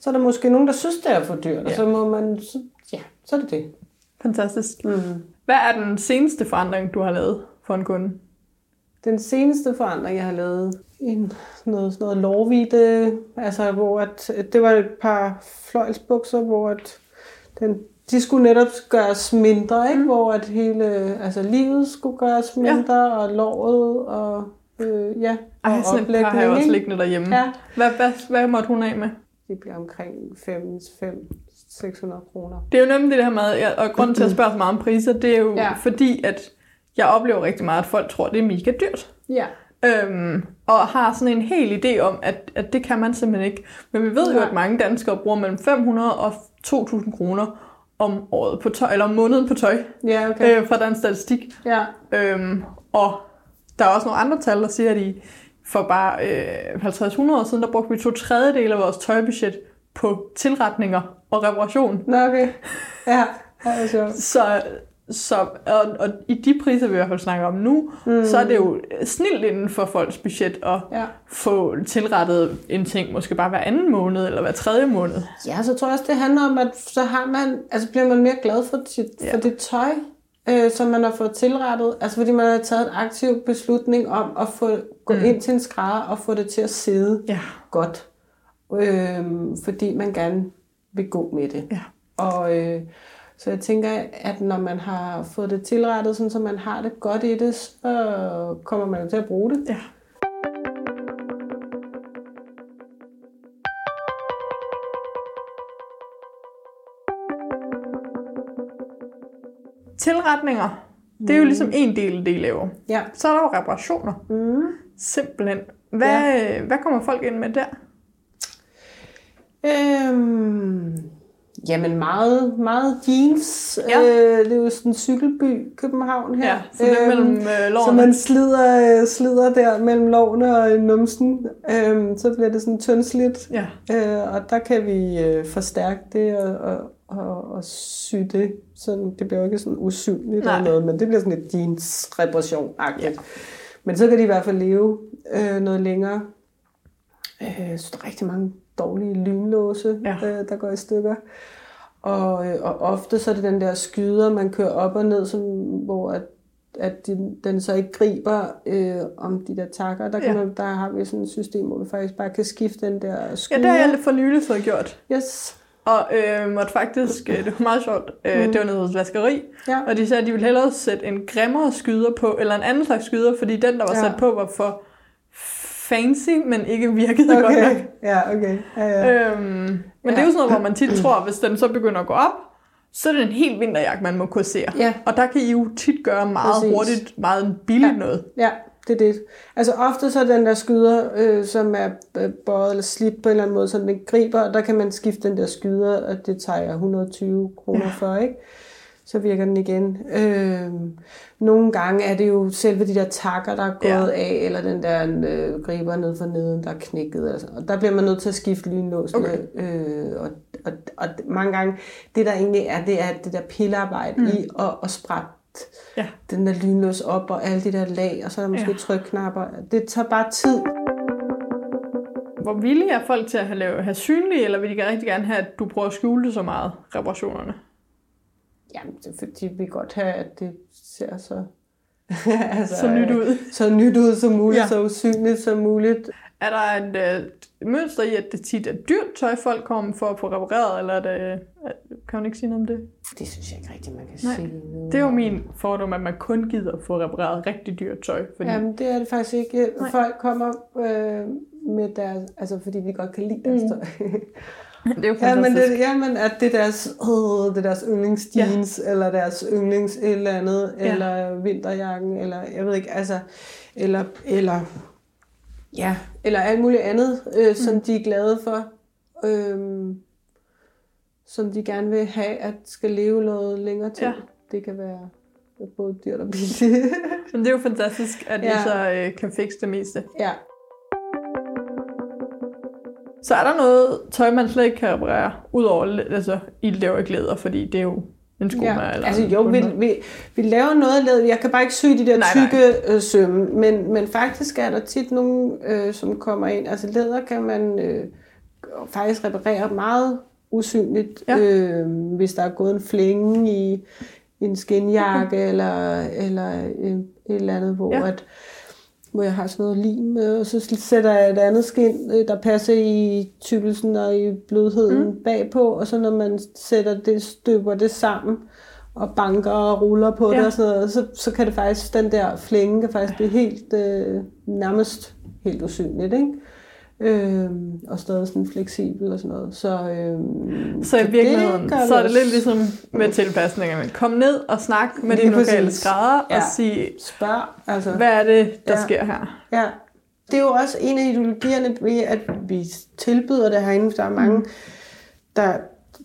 så er der måske nogen, der synes, det er for dyrt, ja. og så må man, så, ja, så er det det. Fantastisk. Mm. Hvad er den seneste forandring, du har lavet for en kunde? Den seneste forandring, jeg har lavet, en, noget, sådan noget lårvide, altså hvor at, det var et par fløjlsbukser, hvor at den, de skulle netop gøres mindre, ikke? Mm. hvor at hele, altså livet skulle gøres mindre, ja. og låret, og øh, ja, og Ej, sådan et par har jeg også liggende derhjemme. Ja. Hvad, hvad, hvad måtte hun af med? Det bliver omkring 5, 5 600 kroner. Det er jo nemlig det her med, og grund til at spørge så meget om priser, det er jo Ja. fordi, at jeg oplever rigtig meget, at folk tror, det er mega dyrt. Ja. Øhm, og har sådan en hel idé om, at, at det kan man simpelthen ikke. Men vi ved jo, Nej. at mange danskere bruger mellem 500 og 2.000 kroner om året på tøj, eller om måneden på tøj, Ja, okay. øh, fra Dansk Statistik. Ja. Øhm, og der er også nogle andre tal, der siger, at i, for bare øh, 50-100 år siden, der brugte vi to tredjedel af vores tøjbudget på tilretninger og reparation. Nå, okay. Ja, det er sjovt. Så, så og, og i de priser, vi i hvert fald snakker om nu, mm. så er det jo snilt inden for folks budget at Ja. få tilrettet en ting, måske bare hver anden måned eller hver tredje måned. Ja, så tror jeg også, det handler om, at så har man, altså bliver man mere glad for, sit, Ja. for det tøj, øh, som man har fået tilrettet. Altså fordi man har taget en aktiv beslutning om at få, gå mm. ind til en skrædder og få det til at sidde Ja. godt. Øh, fordi man gerne vil gå med det. Ja. Og øh, så jeg tænker, at når man har fået det tilrettet, sådan, så man har det godt i det, så kommer man til at bruge det. Ja. Tilretninger, det er jo ligesom en del det, I laver. Ja. Så er der jo reparationer. Mm. Simpelthen. Hvad, ja. hvad kommer folk ind med der? Øhm, jamen meget, meget jeans. Ja. Øh, det er jo sådan en cykelby, København her. Ja, så det er mellem, øh, Så lårene. man slider, øh, slider der mellem lårene og numsen. Øhm, så bliver det sådan tyndslidt. Ja. Øh, og der kan vi øh, forstærke det og, og, og, og sy det. Sådan, det bliver jo ikke sådan usynligt Nej. eller noget, men det bliver sådan et jeans reparation ja. Men så kan de i hvert fald leve øh, noget længere. Øh, så der er rigtig mange dårlige lynlåse, Ja. øh, der går i stykker. Og, øh, og ofte så er det den der skyder, man kører op og ned, som, hvor at, at de, den så ikke griber øh, om de der takker. Der, kan Ja. man, der har vi sådan et system, hvor vi faktisk bare kan skifte den der Ja, skyder. det har jeg for nylig fået gjort. Yes. Og øh, måtte faktisk, øh, det var meget sjovt, øh, det var nede hos vaskeri, Ja. og de sagde, at de ville hellere sætte en grimmere skyder på, eller en anden slags skyder, fordi den, der var Ja. sat på, var for fancy, men ikke virkede godt nok. Okay. Ja, okay. Ja, ja. Øhm, men ja. det er jo sådan noget, hvor man tit <clears throat> tror, hvis den så begynder at gå op, så er det en helt vinterjakke, man må kursere. Ja. Og der kan I jo tit gøre meget Præcis. hurtigt, meget billigt Ja. noget. Ja, det er det. Altså ofte så er den der skyder, øh, som er øh, bøjet eller slidt på en eller anden måde, så den griber, og der kan man skifte den der skyder, og det tager jeg 120 kroner Ja. for, ikke? Så virker den igen. Øh, nogle gange er det jo selve de der takker, der er gået Ja. af, eller den der øh, griber ned for neden, der er knækket. Altså. Og der bliver man nødt til at skifte lynlåsene. Okay. Øh, og, og, og mange gange, det der egentlig er, det er det der pillearbejde mm. i at, at sprætte Ja. den der lynlås op, og alle de der lag, og så er der måske ja. trykknapper. Det tager bare tid. Hvor villige er folk til at have, lave, have synlige, eller vil de rigtig gerne have, at du prøver at skjule det så meget, reparationerne? Jamen, det er fordi, vi godt have, at det ser så... <laughs> altså, Så nyt ud. Så nyt ud som muligt, Ja. så usynligt som muligt. Er der et øh, mønster i, at det tit er dyrt tøj, folk kommer for at få repareret, eller er det, øh, kan man ikke sige noget om det? Det synes jeg ikke rigtigt, man kan Nej, sige. Det er jo min fordom, at man kun gider at få repareret rigtig dyrt tøj. Fordi, Jamen, det er det faktisk ikke. Nej. Nej. Folk kommer øh, med deres... Altså, fordi vi godt kan lide deres Mm. tøj. <laughs> <laughs> det er jo Ja, men fantastisk. det, jamen, at det er deres, øh, det er deres yndlingsjeans, ja. eller deres yndlings et eller andet, Ja. ja. eller vinterjakken, eller jeg ved ikke, altså, eller, eller, ja, eller alt muligt andet, øh, som Mm. de er glade for, øh, som de gerne vil have, at skal leve noget længere til. Ja. Det kan være både dyrt og billigt. <laughs> Men det er jo fantastisk, at ja. I Ja. så øh, kan fikse det meste. ja. Så er der noget tøj, man slet ikke kan reparere, udover, altså, I laver ikke læder, fordi det er jo en skoma Ja, eller altså jo, vi, vi, vi laver noget læder. Jeg kan bare ikke sy de der Nej, nej. tykke øh, sømme, men, men faktisk er der tit nogen, øh, som kommer ind. Altså læder kan man øh, faktisk reparere meget usynligt, Ja. øh, hvis der er gået en flænge i, en skinjakke <laughs> eller, eller øh, et eller andet, hvor ja. at hvor jeg har sådan noget lim, og så sætter jeg et andet skin, øh, der passer i tykkelsen og i blødheden mm. bagpå, og så når man sætter det, støber det sammen, og banker og ruller på ja. det og sådan noget, så, så kan det faktisk, den der flænge kan faktisk blive helt, øh, nærmest helt usynligt, ikke? Øhm, og stadig sådan fleksibel og sådan noget. Så, øhm, så i virkeligheden, det så er det lidt ligesom med tilpasninger. Men kom ned og snak med de lokale skrædder ja. og sige, Spørg, altså, hvad er det, der ja. sker her? Ja, det er jo også en af ideologierne ved, at vi tilbyder det herinde. Der er mange, mm. der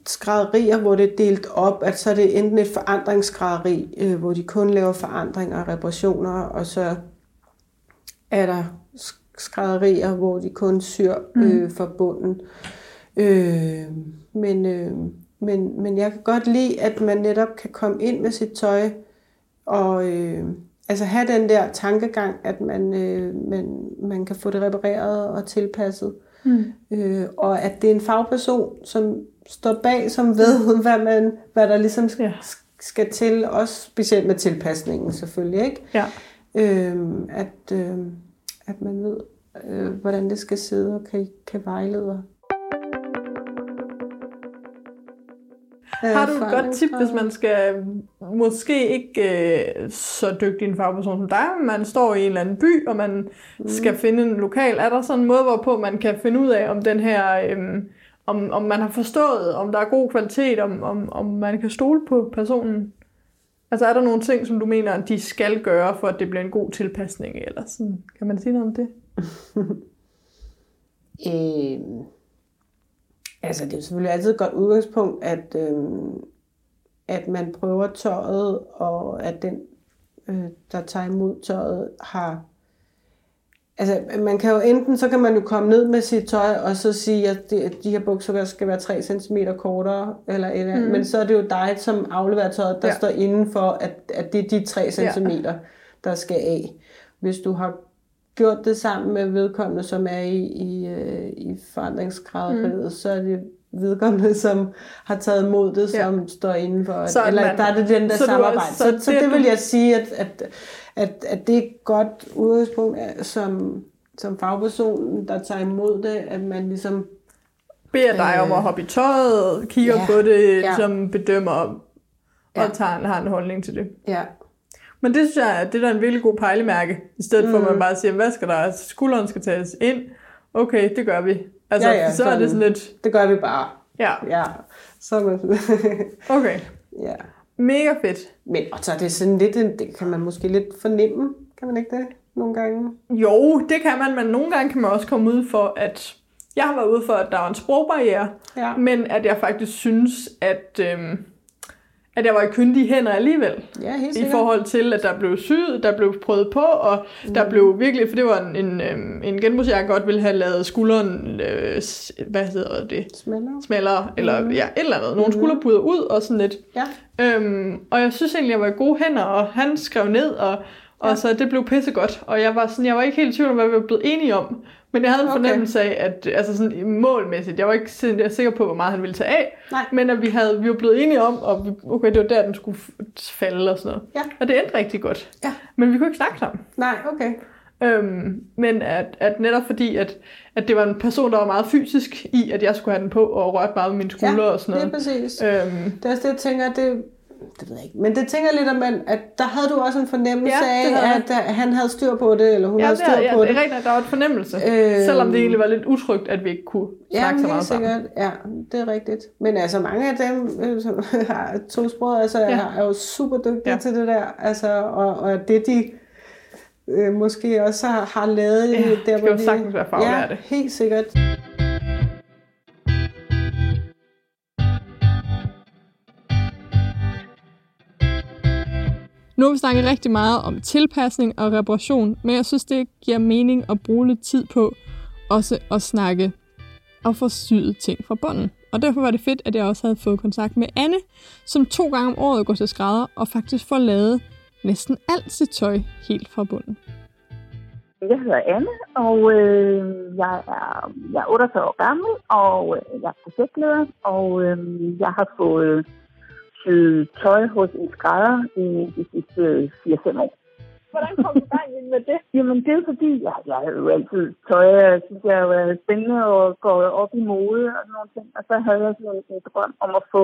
skrædderier, hvor det er delt op, at så er det enten et forandringsskrædderi, øh, hvor de kun laver forandringer og reparationer, og så er der skrædderier, hvor de kun syr mm. øh, mm. for bunden. Øh, men, øh, men, men jeg kan godt lide, at man netop kan komme ind med sit tøj og øh, altså have den der tankegang, at man, øh, man, man kan få det repareret og tilpasset. Mm. Øh, og at det er en fagperson, som står bag, som ved, hvad, man, hvad der ligesom skal, ja. skal til, også specielt med tilpasningen selvfølgelig. Ikke? Ja. Øh, at, øh, at man ved, øh, hvordan det skal sidde og kan, kan vejlede. Har du et godt tip, hvis man skal måske ikke øh, så dygtig en fagperson som dig, men man står i en eller anden by, og man mm. skal finde en lokal. Er der sådan en måde, hvorpå man kan finde ud af, om den her, øh, om, om man har forstået, om der er god kvalitet, om, om, om man kan stole på personen? Altså er der nogle ting, som du mener, de skal gøre, for at det bliver en god tilpasning? Eller sådan? Kan man sige noget om det? <laughs> øh, altså det er selvfølgelig altid et godt udgangspunkt, at, øh, at man prøver tøjet, og at den, øh, der tager imod tøjet, har Altså, man kan jo enten, så kan man jo komme ned med sit tøj, og så sige, at de, de her bukser skal være 3 cm kortere, eller, eller mm. men så er det jo dig, som afleverer tøjet, der ja. står inden for, at, at det er de 3 cm, ja. der skal af. Hvis du har gjort det sammen med vedkommende, som er i, i, øh, i forandringsgradet, mm. så er det vedkommende, som har taget imod det, som ja. står indenfor. Så eller man, der er det den der så samarbejde. Også, så, så, så det vil jeg sige, at, at, at, at det er et godt udgangspunkt som, som fagperson, der tager imod det, at man ligesom beder dig øh, om at hoppe i tøjet, kigger ja, på det, ja. som bedømmer og ja. tager, har en holdning til det. Ja, men det synes jeg, det er en virkelig god pejlemærke. I stedet mm. for, at man mm. bare siger, hvad skal der? Skulderen skal tages ind. Okay, det gør vi. Altså, ja, ja, så sådan, er det sådan lidt... Det gør vi bare. Ja. Ja, så man... okay. <laughs> Ja. Mega fedt. Men og så er det sådan lidt, det kan man måske lidt fornemme, kan man ikke det nogle gange? Jo, det kan man, men nogle gange kan man også komme ud for, at jeg har været ude for, at der var en sprogbarriere, ja. men at jeg faktisk synes, at øhm, at jeg var i kyndige hænder alligevel. Ja, helt I forhold til, at der blev syet, der blev prøvet på, og mm. der blev virkelig, for det var en, en, øhm, en genbrugs, jeg godt ville have lavet skulderen, øh, hvad hedder det? Smaller. Smaller, eller mm. ja, et eller andet. Nogle mm. skulderpuder ud og sådan lidt. Ja. Øhm, og jeg synes egentlig, jeg var i gode hænder, og han skrev ned, og, og ja. så det blev pissegodt. Og jeg var, sådan, jeg var ikke helt i tvivl om, hvad vi var blevet enige om. Men jeg havde en fornemmelse okay. af, at altså sådan målmæssigt, jeg var ikke jeg sikker på, hvor meget han ville tage af, Nej. men at vi, havde, vi var blevet enige om, og vi, okay, det var der, den skulle falde og sådan noget. Ja. Og det endte rigtig godt. Ja. Men vi kunne ikke snakke sammen. Nej, okay. Øhm, men at, at netop fordi, at, at det var en person, der var meget fysisk i, at jeg skulle have den på og rørte meget med mine skuldre ja, og sådan noget. det er præcis. Øhm, det er også det, jeg tænker, det det ved jeg ikke. Men det tænker lidt om, at der havde du også en fornemmelse ja, af, at, at han havde styr på det, eller hun ja, havde styr ja, på det. Ja, det er rigtigt, at der var et fornemmelse. Øh, selvom det egentlig var lidt utrygt, at vi ikke kunne snakke ja, så meget sikkert. sammen. Ja, det er rigtigt. Men altså mange af dem, øh, som <laughs> har to sprog, altså, ja. er jo super dygtige ja. til det der. Altså, og, og det de øh, måske også har, har lavet ja, der, hvor de... det sagtens være faglærte. Ja, helt sikkert. Nu har vi snakket rigtig meget om tilpasning og reparation, men jeg synes, det giver mening at bruge lidt tid på også at snakke og få syet ting fra bunden. Og derfor var det fedt, at jeg også havde fået kontakt med Anne, som to gange om året går til skrædder og faktisk får lavet næsten alt sit tøj helt fra bunden. Jeg hedder Anne, og øh, jeg, er, jeg er 48 år gammel, og øh, jeg er projektleder, og øh, jeg har fået syet tøj hos en skrædder i de sidste 4-5 år. Hvordan kom du i gang med det? <laughs> Jamen, det er fordi, jeg, jeg havde jo altid tøj, jeg synes, jeg har været spændende og gå op i mode og sådan nogle ting. Og så havde jeg sådan en, en drøm om at få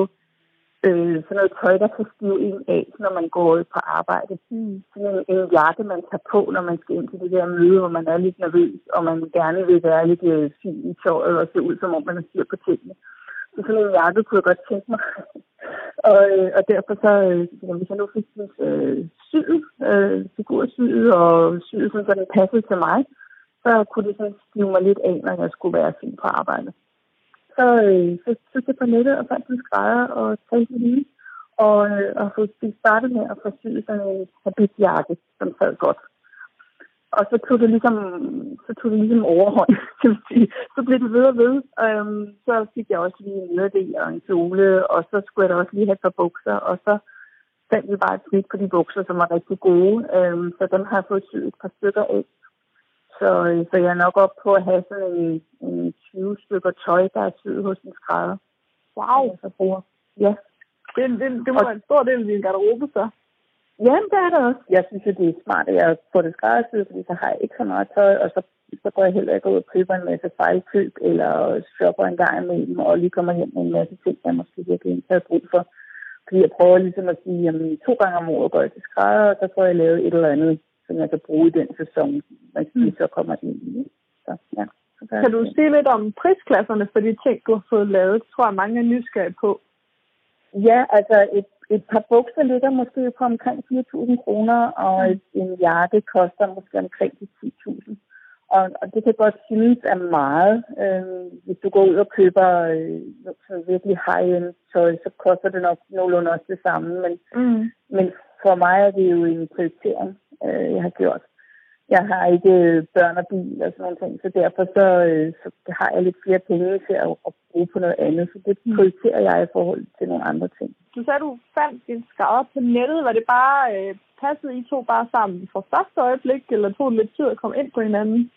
øh, sådan noget tøj, der kan stive en af, når man går på arbejde. Mm. Sådan en, en jakke, man tager på, når man skal ind til det der møde, hvor man er lidt nervøs, og man gerne vil være lidt øh, fin i tøjet og se ud, som om man er styr på tingene. Sådan noget jakke kunne jeg godt tænke mig. <laughs> og, øh, og derfor så, øh, hvis jeg nu fik sådan øh, syet, øh, figursyet og syet, sådan, så den passede til mig, så kunne det sådan stive mig lidt af, når jeg skulle være fin på arbejde så, øh, så søgte jeg på nettet og fandt en skrædder og talte med hende. Og, øh, og få startet med at få syet sådan en habitjakke, som sad godt. Og så tog det ligesom, så tog det ligesom overhånd, <laughs> kan man sige. Så blev det ved og ved. Øhm, så fik jeg også lige en nederdel og en kjole, og så skulle jeg da også lige have et par bukser, og så fandt vi bare et snit på de bukser, som var rigtig gode. Øhm, så dem har jeg fået syet et par stykker af. Så, øh, så jeg er nok op på at have sådan en, en 20 stykker tøj, der er syet hos en skrædder. Wow. Så bruger. Ja. Det, det, det må være en stor del af din garderobe, så. Ja, det er det også. Jeg synes, at det er smart, at jeg får det skræddersyet, fordi så har jeg ikke så meget tøj, og så, så går jeg heller ikke ud og køber en masse fejlkøb, eller shopper en gang imellem, og lige kommer hjem med en masse ting, jeg måske virkelig ikke har brug for. Fordi jeg prøver ligesom at sige, at to gange om året går jeg til skrædder, og så får jeg lavet et eller andet som jeg kan bruge i den sæson, man mm. så kommer ind i. Så, ja, så kan du sige lidt om prisklasserne for de ting, du har fået lavet? Det tror jeg, mange er nysgerrige på. Ja, altså et, et par bukser ligger måske på omkring 4.000 kroner, og mm. en jakke koster måske omkring 10.000. Og, og det kan godt synes af meget. Øh, hvis du går ud og køber øh, sådan virkelig high-end tøj, så koster det nok nogenlunde også det samme. Men, mm. men for mig er det jo en prioritering øh, jeg har gjort. Jeg har ikke børn og bil og sådan noget, ting, så derfor så, øh, så har jeg lidt flere penge til at, at bruge på noget andet, så det mm. prioriterer jeg i forhold til nogle andre ting. Du sagde, du fandt din skade på nettet. Var det bare øh, passet I to bare sammen fra første øjeblik, eller tog det lidt tid at komme ind på hinanden?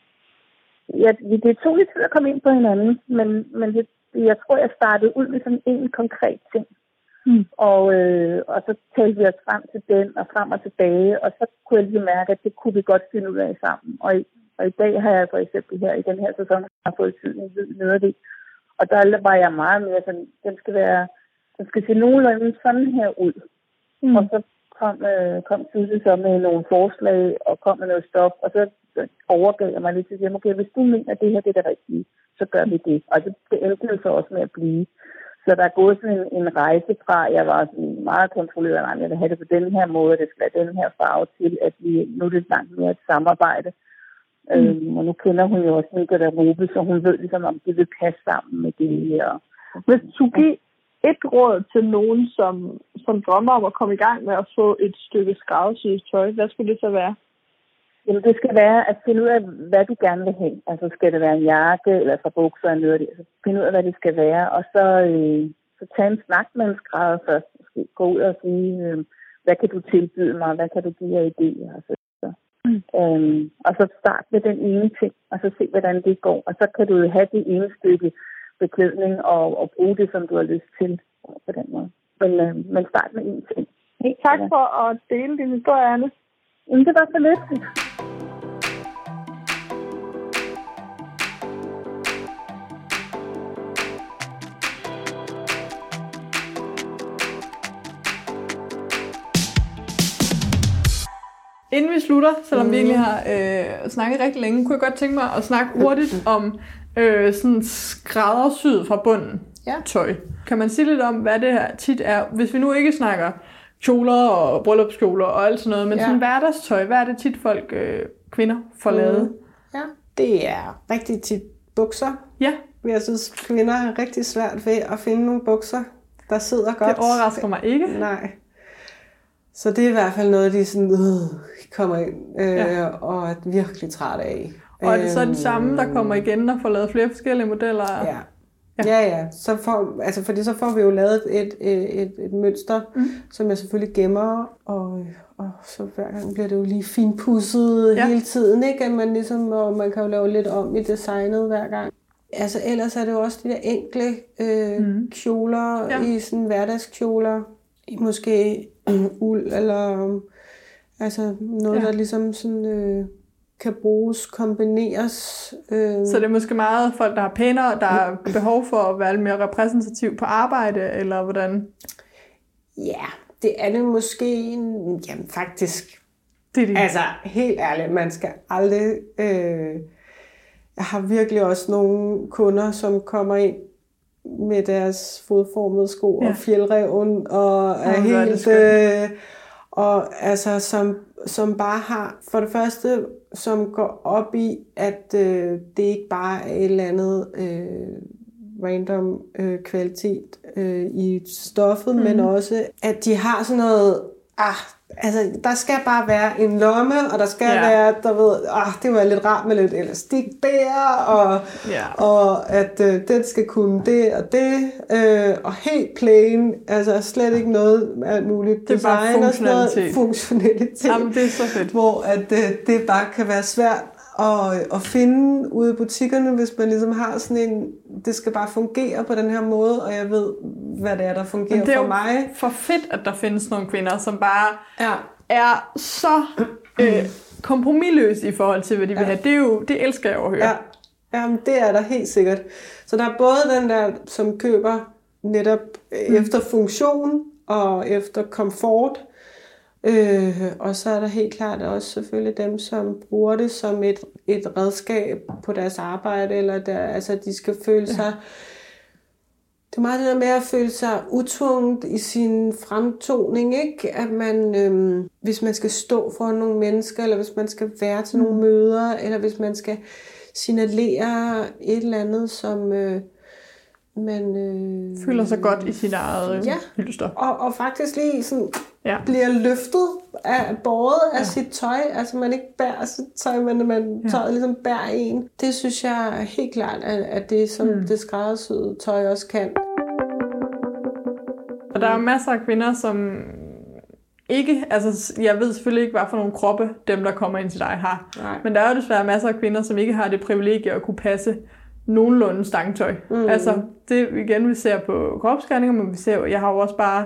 Ja, det tog lidt tid at komme ind på hinanden, men, men det, jeg tror, jeg startede ud med sådan en konkret ting. Mm. Og, øh, og så talte vi os frem til den og frem og tilbage, og så kunne jeg lige mærke, at det kunne vi godt finde ud af sammen. Og i, og i dag har jeg for eksempel her i den her sæson har fået syet en hvid nederdel. Og der var jeg meget mere sådan, den skal være, den skal se nogenlunde sådan her ud. Mm. Og så kom, øh, kom Susie så med nogle forslag og kom med noget stof, og så overgav jeg mig lidt til at okay, hvis du mener, at det her det er det rigtige, så gør vi det. Og det, det endte så også med at blive. Så der er gået sådan en, en rejse fra, jeg var sådan meget kontrolleret, at jeg vil have det på den her måde, det skal være den her farve til, at vi nu er det langt mere et samarbejde. Mm. Øhm, og nu kender hun jo også Mika Rube, så hun ved ligesom, om det vil passe sammen med det her. Hvis du giver et råd til nogen, som, som drømmer om at komme i gang med at få et stykke skravsyet tøj, hvad skulle det så være? Jamen, det skal være at finde ud af, hvad du gerne vil have. Altså, skal det være en jakke, eller så bukser, eller noget af det. Altså, finde ud af, hvad det skal være, og så, øh, så tage en snak med en skrædder først. Måske gå ud og sige, øh, hvad kan du tilbyde mig, hvad kan du give af idéer, og så så. Mm. Øhm, og så start med den ene ting, og så se, hvordan det går. Og så kan du have det ene stykke beklædning og, og bruge det, som du har lyst til på den måde. Men, øh, men start med en ting. Hey, tak for at dele din historie, Anne. Det var så lidt. Inden vi slutter, selvom mm. vi egentlig har øh, snakket rigtig længe, kunne jeg godt tænke mig at snakke hurtigt <laughs> om øh, sådan skræddersyd fra bunden ja. tøj. Kan man sige lidt om, hvad det her tit er, hvis vi nu ikke snakker kjoler og bryllupskjoler og alt sådan noget, men ja. sådan hverdagstøj, hvad er det tit folk, øh, kvinder, får mm. lavet? Ja, det er rigtig tit bukser. Ja. Jeg synes, kvinder har rigtig svært ved at finde nogle bukser, der sidder godt. Det overrasker mig ikke. Nej. Så det er i hvert fald noget, de sådan, øh, kommer ind øh, ja. og er virkelig træt af. Og er det så det samme, der kommer øhm. igen og får lavet flere forskellige modeller? Ja, Ja, ja. Så får, altså, fordi så får vi jo lavet et, et, et, et mønster, mm. som jeg selvfølgelig gemmer, og, og så hver gang bliver det jo lige finpudset ja. hele tiden, ikke? At man ligesom, og man kan jo lave lidt om i designet hver gang. Altså ellers er det jo også de der enkle øh, mm. kjoler, ja. i sådan hverdagskjoler, i måske <clears throat> uld eller Altså noget, Ja. ja. der ligesom sådan, øh, kan bruges, kombineres. Øh, Så det er måske meget folk, der har pænere, der har behov for at være lidt mere repræsentativ på arbejde, eller hvordan? Ja, det er det måske. en- Jamen faktisk. Det er det. Altså helt ærligt, man skal aldrig... Øh, jeg har virkelig også nogle kunder, som kommer ind med deres fodformede sko Ja. ja. og fjeldreven og er er det helt... Øh, og altså, som, som bare har, for det første, som går op i, at øh, det ikke bare er et eller andet øh, random øh, kvalitet øh, i stoffet, mm. men også, at de har sådan noget, ah, altså, der skal bare være en lomme, og der skal Ja. være, der ved, ah, det var lidt rart med lidt elastik der, og, Ja. og at øh, den skal kunne det og det, øh, og helt plain, altså slet ikke noget alt muligt Det design og sådan noget, funktionalitet. funktionalitet, Jamen, det er så fedt. hvor at øh, det bare kan være svært at, at finde ude i butikkerne, hvis man ligesom har sådan en, det skal bare fungere på den her måde, og jeg ved, hvad det er, der fungerer det er for mig. for fedt, at der findes nogle kvinder, som bare Ja. er så øh, kompromilløse i forhold til, hvad de vil Ja. have. Det, er jo, det elsker jeg at høre. Ja, Jamen, det er der helt sikkert. Så der er både den der, som køber netop mm. efter funktion og efter komfort, øh, og så er der helt klart også selvfølgelig dem, som bruger det som et, et redskab på deres arbejde, eller der, altså de skal føle sig... Det er meget det der med at føle sig utvunget i sin fremtoning, ikke? At man, øhm, hvis man skal stå for nogle mennesker, eller hvis man skal være til nogle møder, eller hvis man skal signalere et eller andet, som øh, man... Øh, Føler sig godt i sit eget øh, Ja. hylster. og, og faktisk lige sådan Ja. bliver løftet af båret af Ja. sit tøj. Altså man ikke bærer sit tøj, men man Ja. tøjet ligesom bærer en. Det synes jeg helt klart, at, at det som Mm. det skræddersyede tøj også kan. Og der er masser af kvinder, som ikke, altså jeg ved selvfølgelig ikke, hvad for nogle kroppe dem, der kommer ind til dig, har. Nej. Men der er jo desværre masser af kvinder, som ikke har det privilegie at kunne passe nogenlunde stangtøj. Mm. Altså, det igen, vi ser på kropsscanninger, men vi ser jeg har jo også bare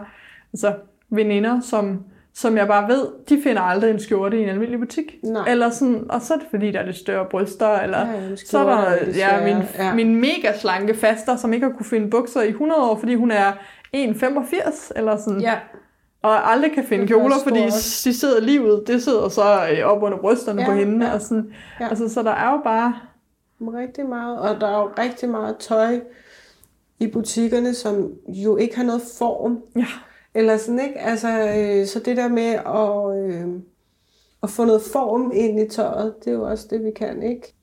altså, veninder, som, som jeg bare ved, de finder aldrig en skjorte i en almindelig butik. Nej. Eller sådan, og så er det fordi, der er lidt større bryster, eller Ja, ja, så er der er ja, min, ja. min mega slanke faster, som ikke har kunne finde bukser i 100 år, fordi hun er 1,85 eller sådan. Ja, Og aldrig kan finde er kjoler, fordi de sidder livet, det sidder så øh, op under brysterne Ja, på hende. ja. Og sådan. Ja. Altså, så der er jo bare... rigtig meget. Og der er jo rigtig meget tøj i butikkerne, som jo ikke har noget form. Ja, Eller sådan, ikke? Altså, øh, så det der med at, øh, at få noget form ind i tøjet, det er jo også det, vi kan, ikke?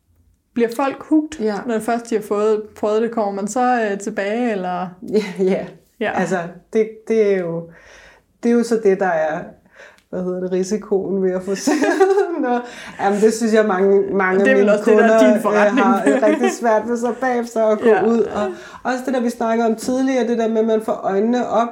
bliver folk hugt, Ja. når først de har fået, prøvet det? Kommer man så øh, tilbage, eller... <laughs> Ja, ja. Ja. Altså, det, det, er jo, det er jo så det, der er hvad hedder det, risikoen ved at få noget. Jamen, det synes jeg, mange, mange Det er af mine også det, der kunder er din forretning. øh, har rigtig svært ved sig bagefter at gå Ja. ud. Og også det der, vi snakker om tidligere, det der med, at man får øjnene op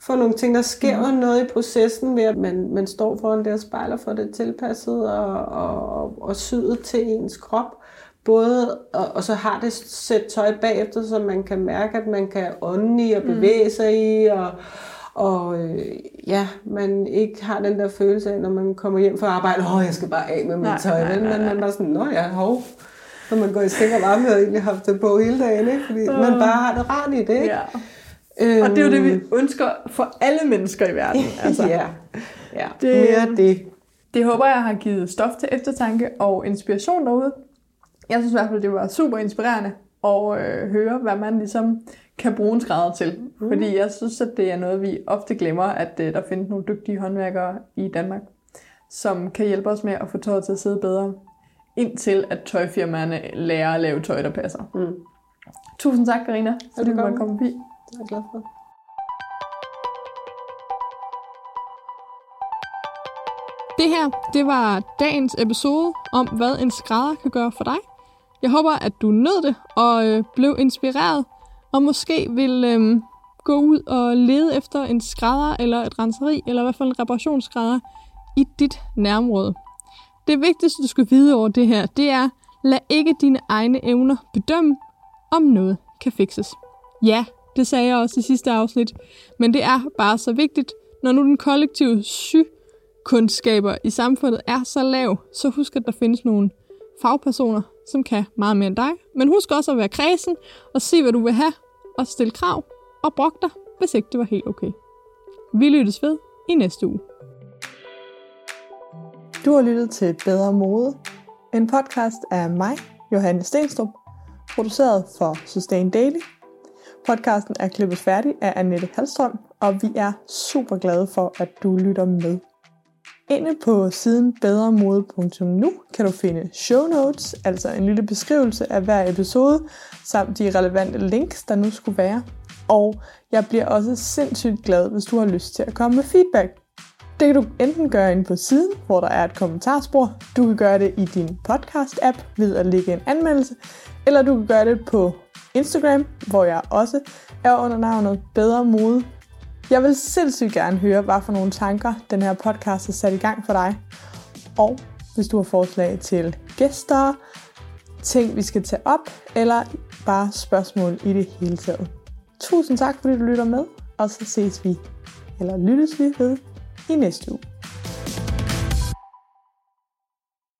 for nogle ting, der sker mm. noget i processen ved, at man, man står foran det og spejler for det tilpasset og, og, og syet til ens krop. Både, og, og så har det sæt tøj bagefter, så man kan mærke, at man kan ånde i og bevæge mm. sig i, og, og øh, ja, man ikke har den der følelse af, når man kommer hjem fra arbejde, åh, jeg skal bare af med mit Nej, tøj, nej, vel? nej, Men man er bare sådan, nå ja, hov. Når man går i seng og varme, og egentlig haft det på hele dagen, ikke? Fordi man bare har det rart i det, ikke? Ja. Øhm, Og det er jo det, vi ønsker for alle mennesker i verden. <laughs> Altså. ja, ja. Det- mere det. Det håber jeg har givet stof til eftertanke og inspiration derude. Jeg synes i hvert fald, det var super inspirerende at øh, høre, hvad man ligesom kan bruge en skrædder til. Mm. Fordi jeg synes, at det er noget, vi ofte glemmer, at øh, der findes nogle dygtige håndværkere i Danmark, som kan hjælpe os med at få tøjet til at sidde bedre, indtil at tøjfirmaerne lærer at lave tøj, der passer. Mm. Tusind tak, Karina, fordi du måtte komme forbi. Det er jeg glad for. Det her, det var dagens episode om, hvad en skrædder kan gøre for dig. Jeg håber, at du nød det og øh, blev inspireret, og måske vil øhm, gå ud og lede efter en skrædder eller et renseri, eller i hvert fald en reparationsskrædder i dit nærområde. Det vigtigste, du skal vide over det her, det er, lad ikke dine egne evner bedømme, om noget kan fikses. Ja, det sagde jeg også i sidste afsnit, men det er bare så vigtigt, når nu den kollektive sygkundskaber i samfundet er så lav, så husk, at der findes nogle fagpersoner, som kan meget mere end dig. Men husk også at være kredsen og se, hvad du vil have, og stille krav og brok dig, hvis ikke det var helt okay. Vi lyttes ved i næste uge. Du har lyttet til Bedre Mode, en podcast af mig, Johanne Stenstrup, produceret for Sustain Daily. Podcasten er klippet færdig af Annette Halstrøm, og vi er super glade for, at du lytter med. Inde på siden bedremode.nu kan du finde show notes, altså en lille beskrivelse af hver episode, samt de relevante links, der nu skulle være. Og jeg bliver også sindssygt glad, hvis du har lyst til at komme med feedback. Det kan du enten gøre inde på siden, hvor der er et kommentarspor. Du kan gøre det i din podcast-app ved at lægge en anmeldelse. Eller du kan gøre det på Instagram, hvor jeg også er under navnet Bedre Mode. Jeg vil sindssygt gerne høre, hvad for nogle tanker den her podcast har sat i gang for dig. Og hvis du har forslag til gæster, ting vi skal tage op, eller bare spørgsmål i det hele taget. Tusind tak, fordi du lytter med, og så ses vi, eller lyttes vi ved i næste uge.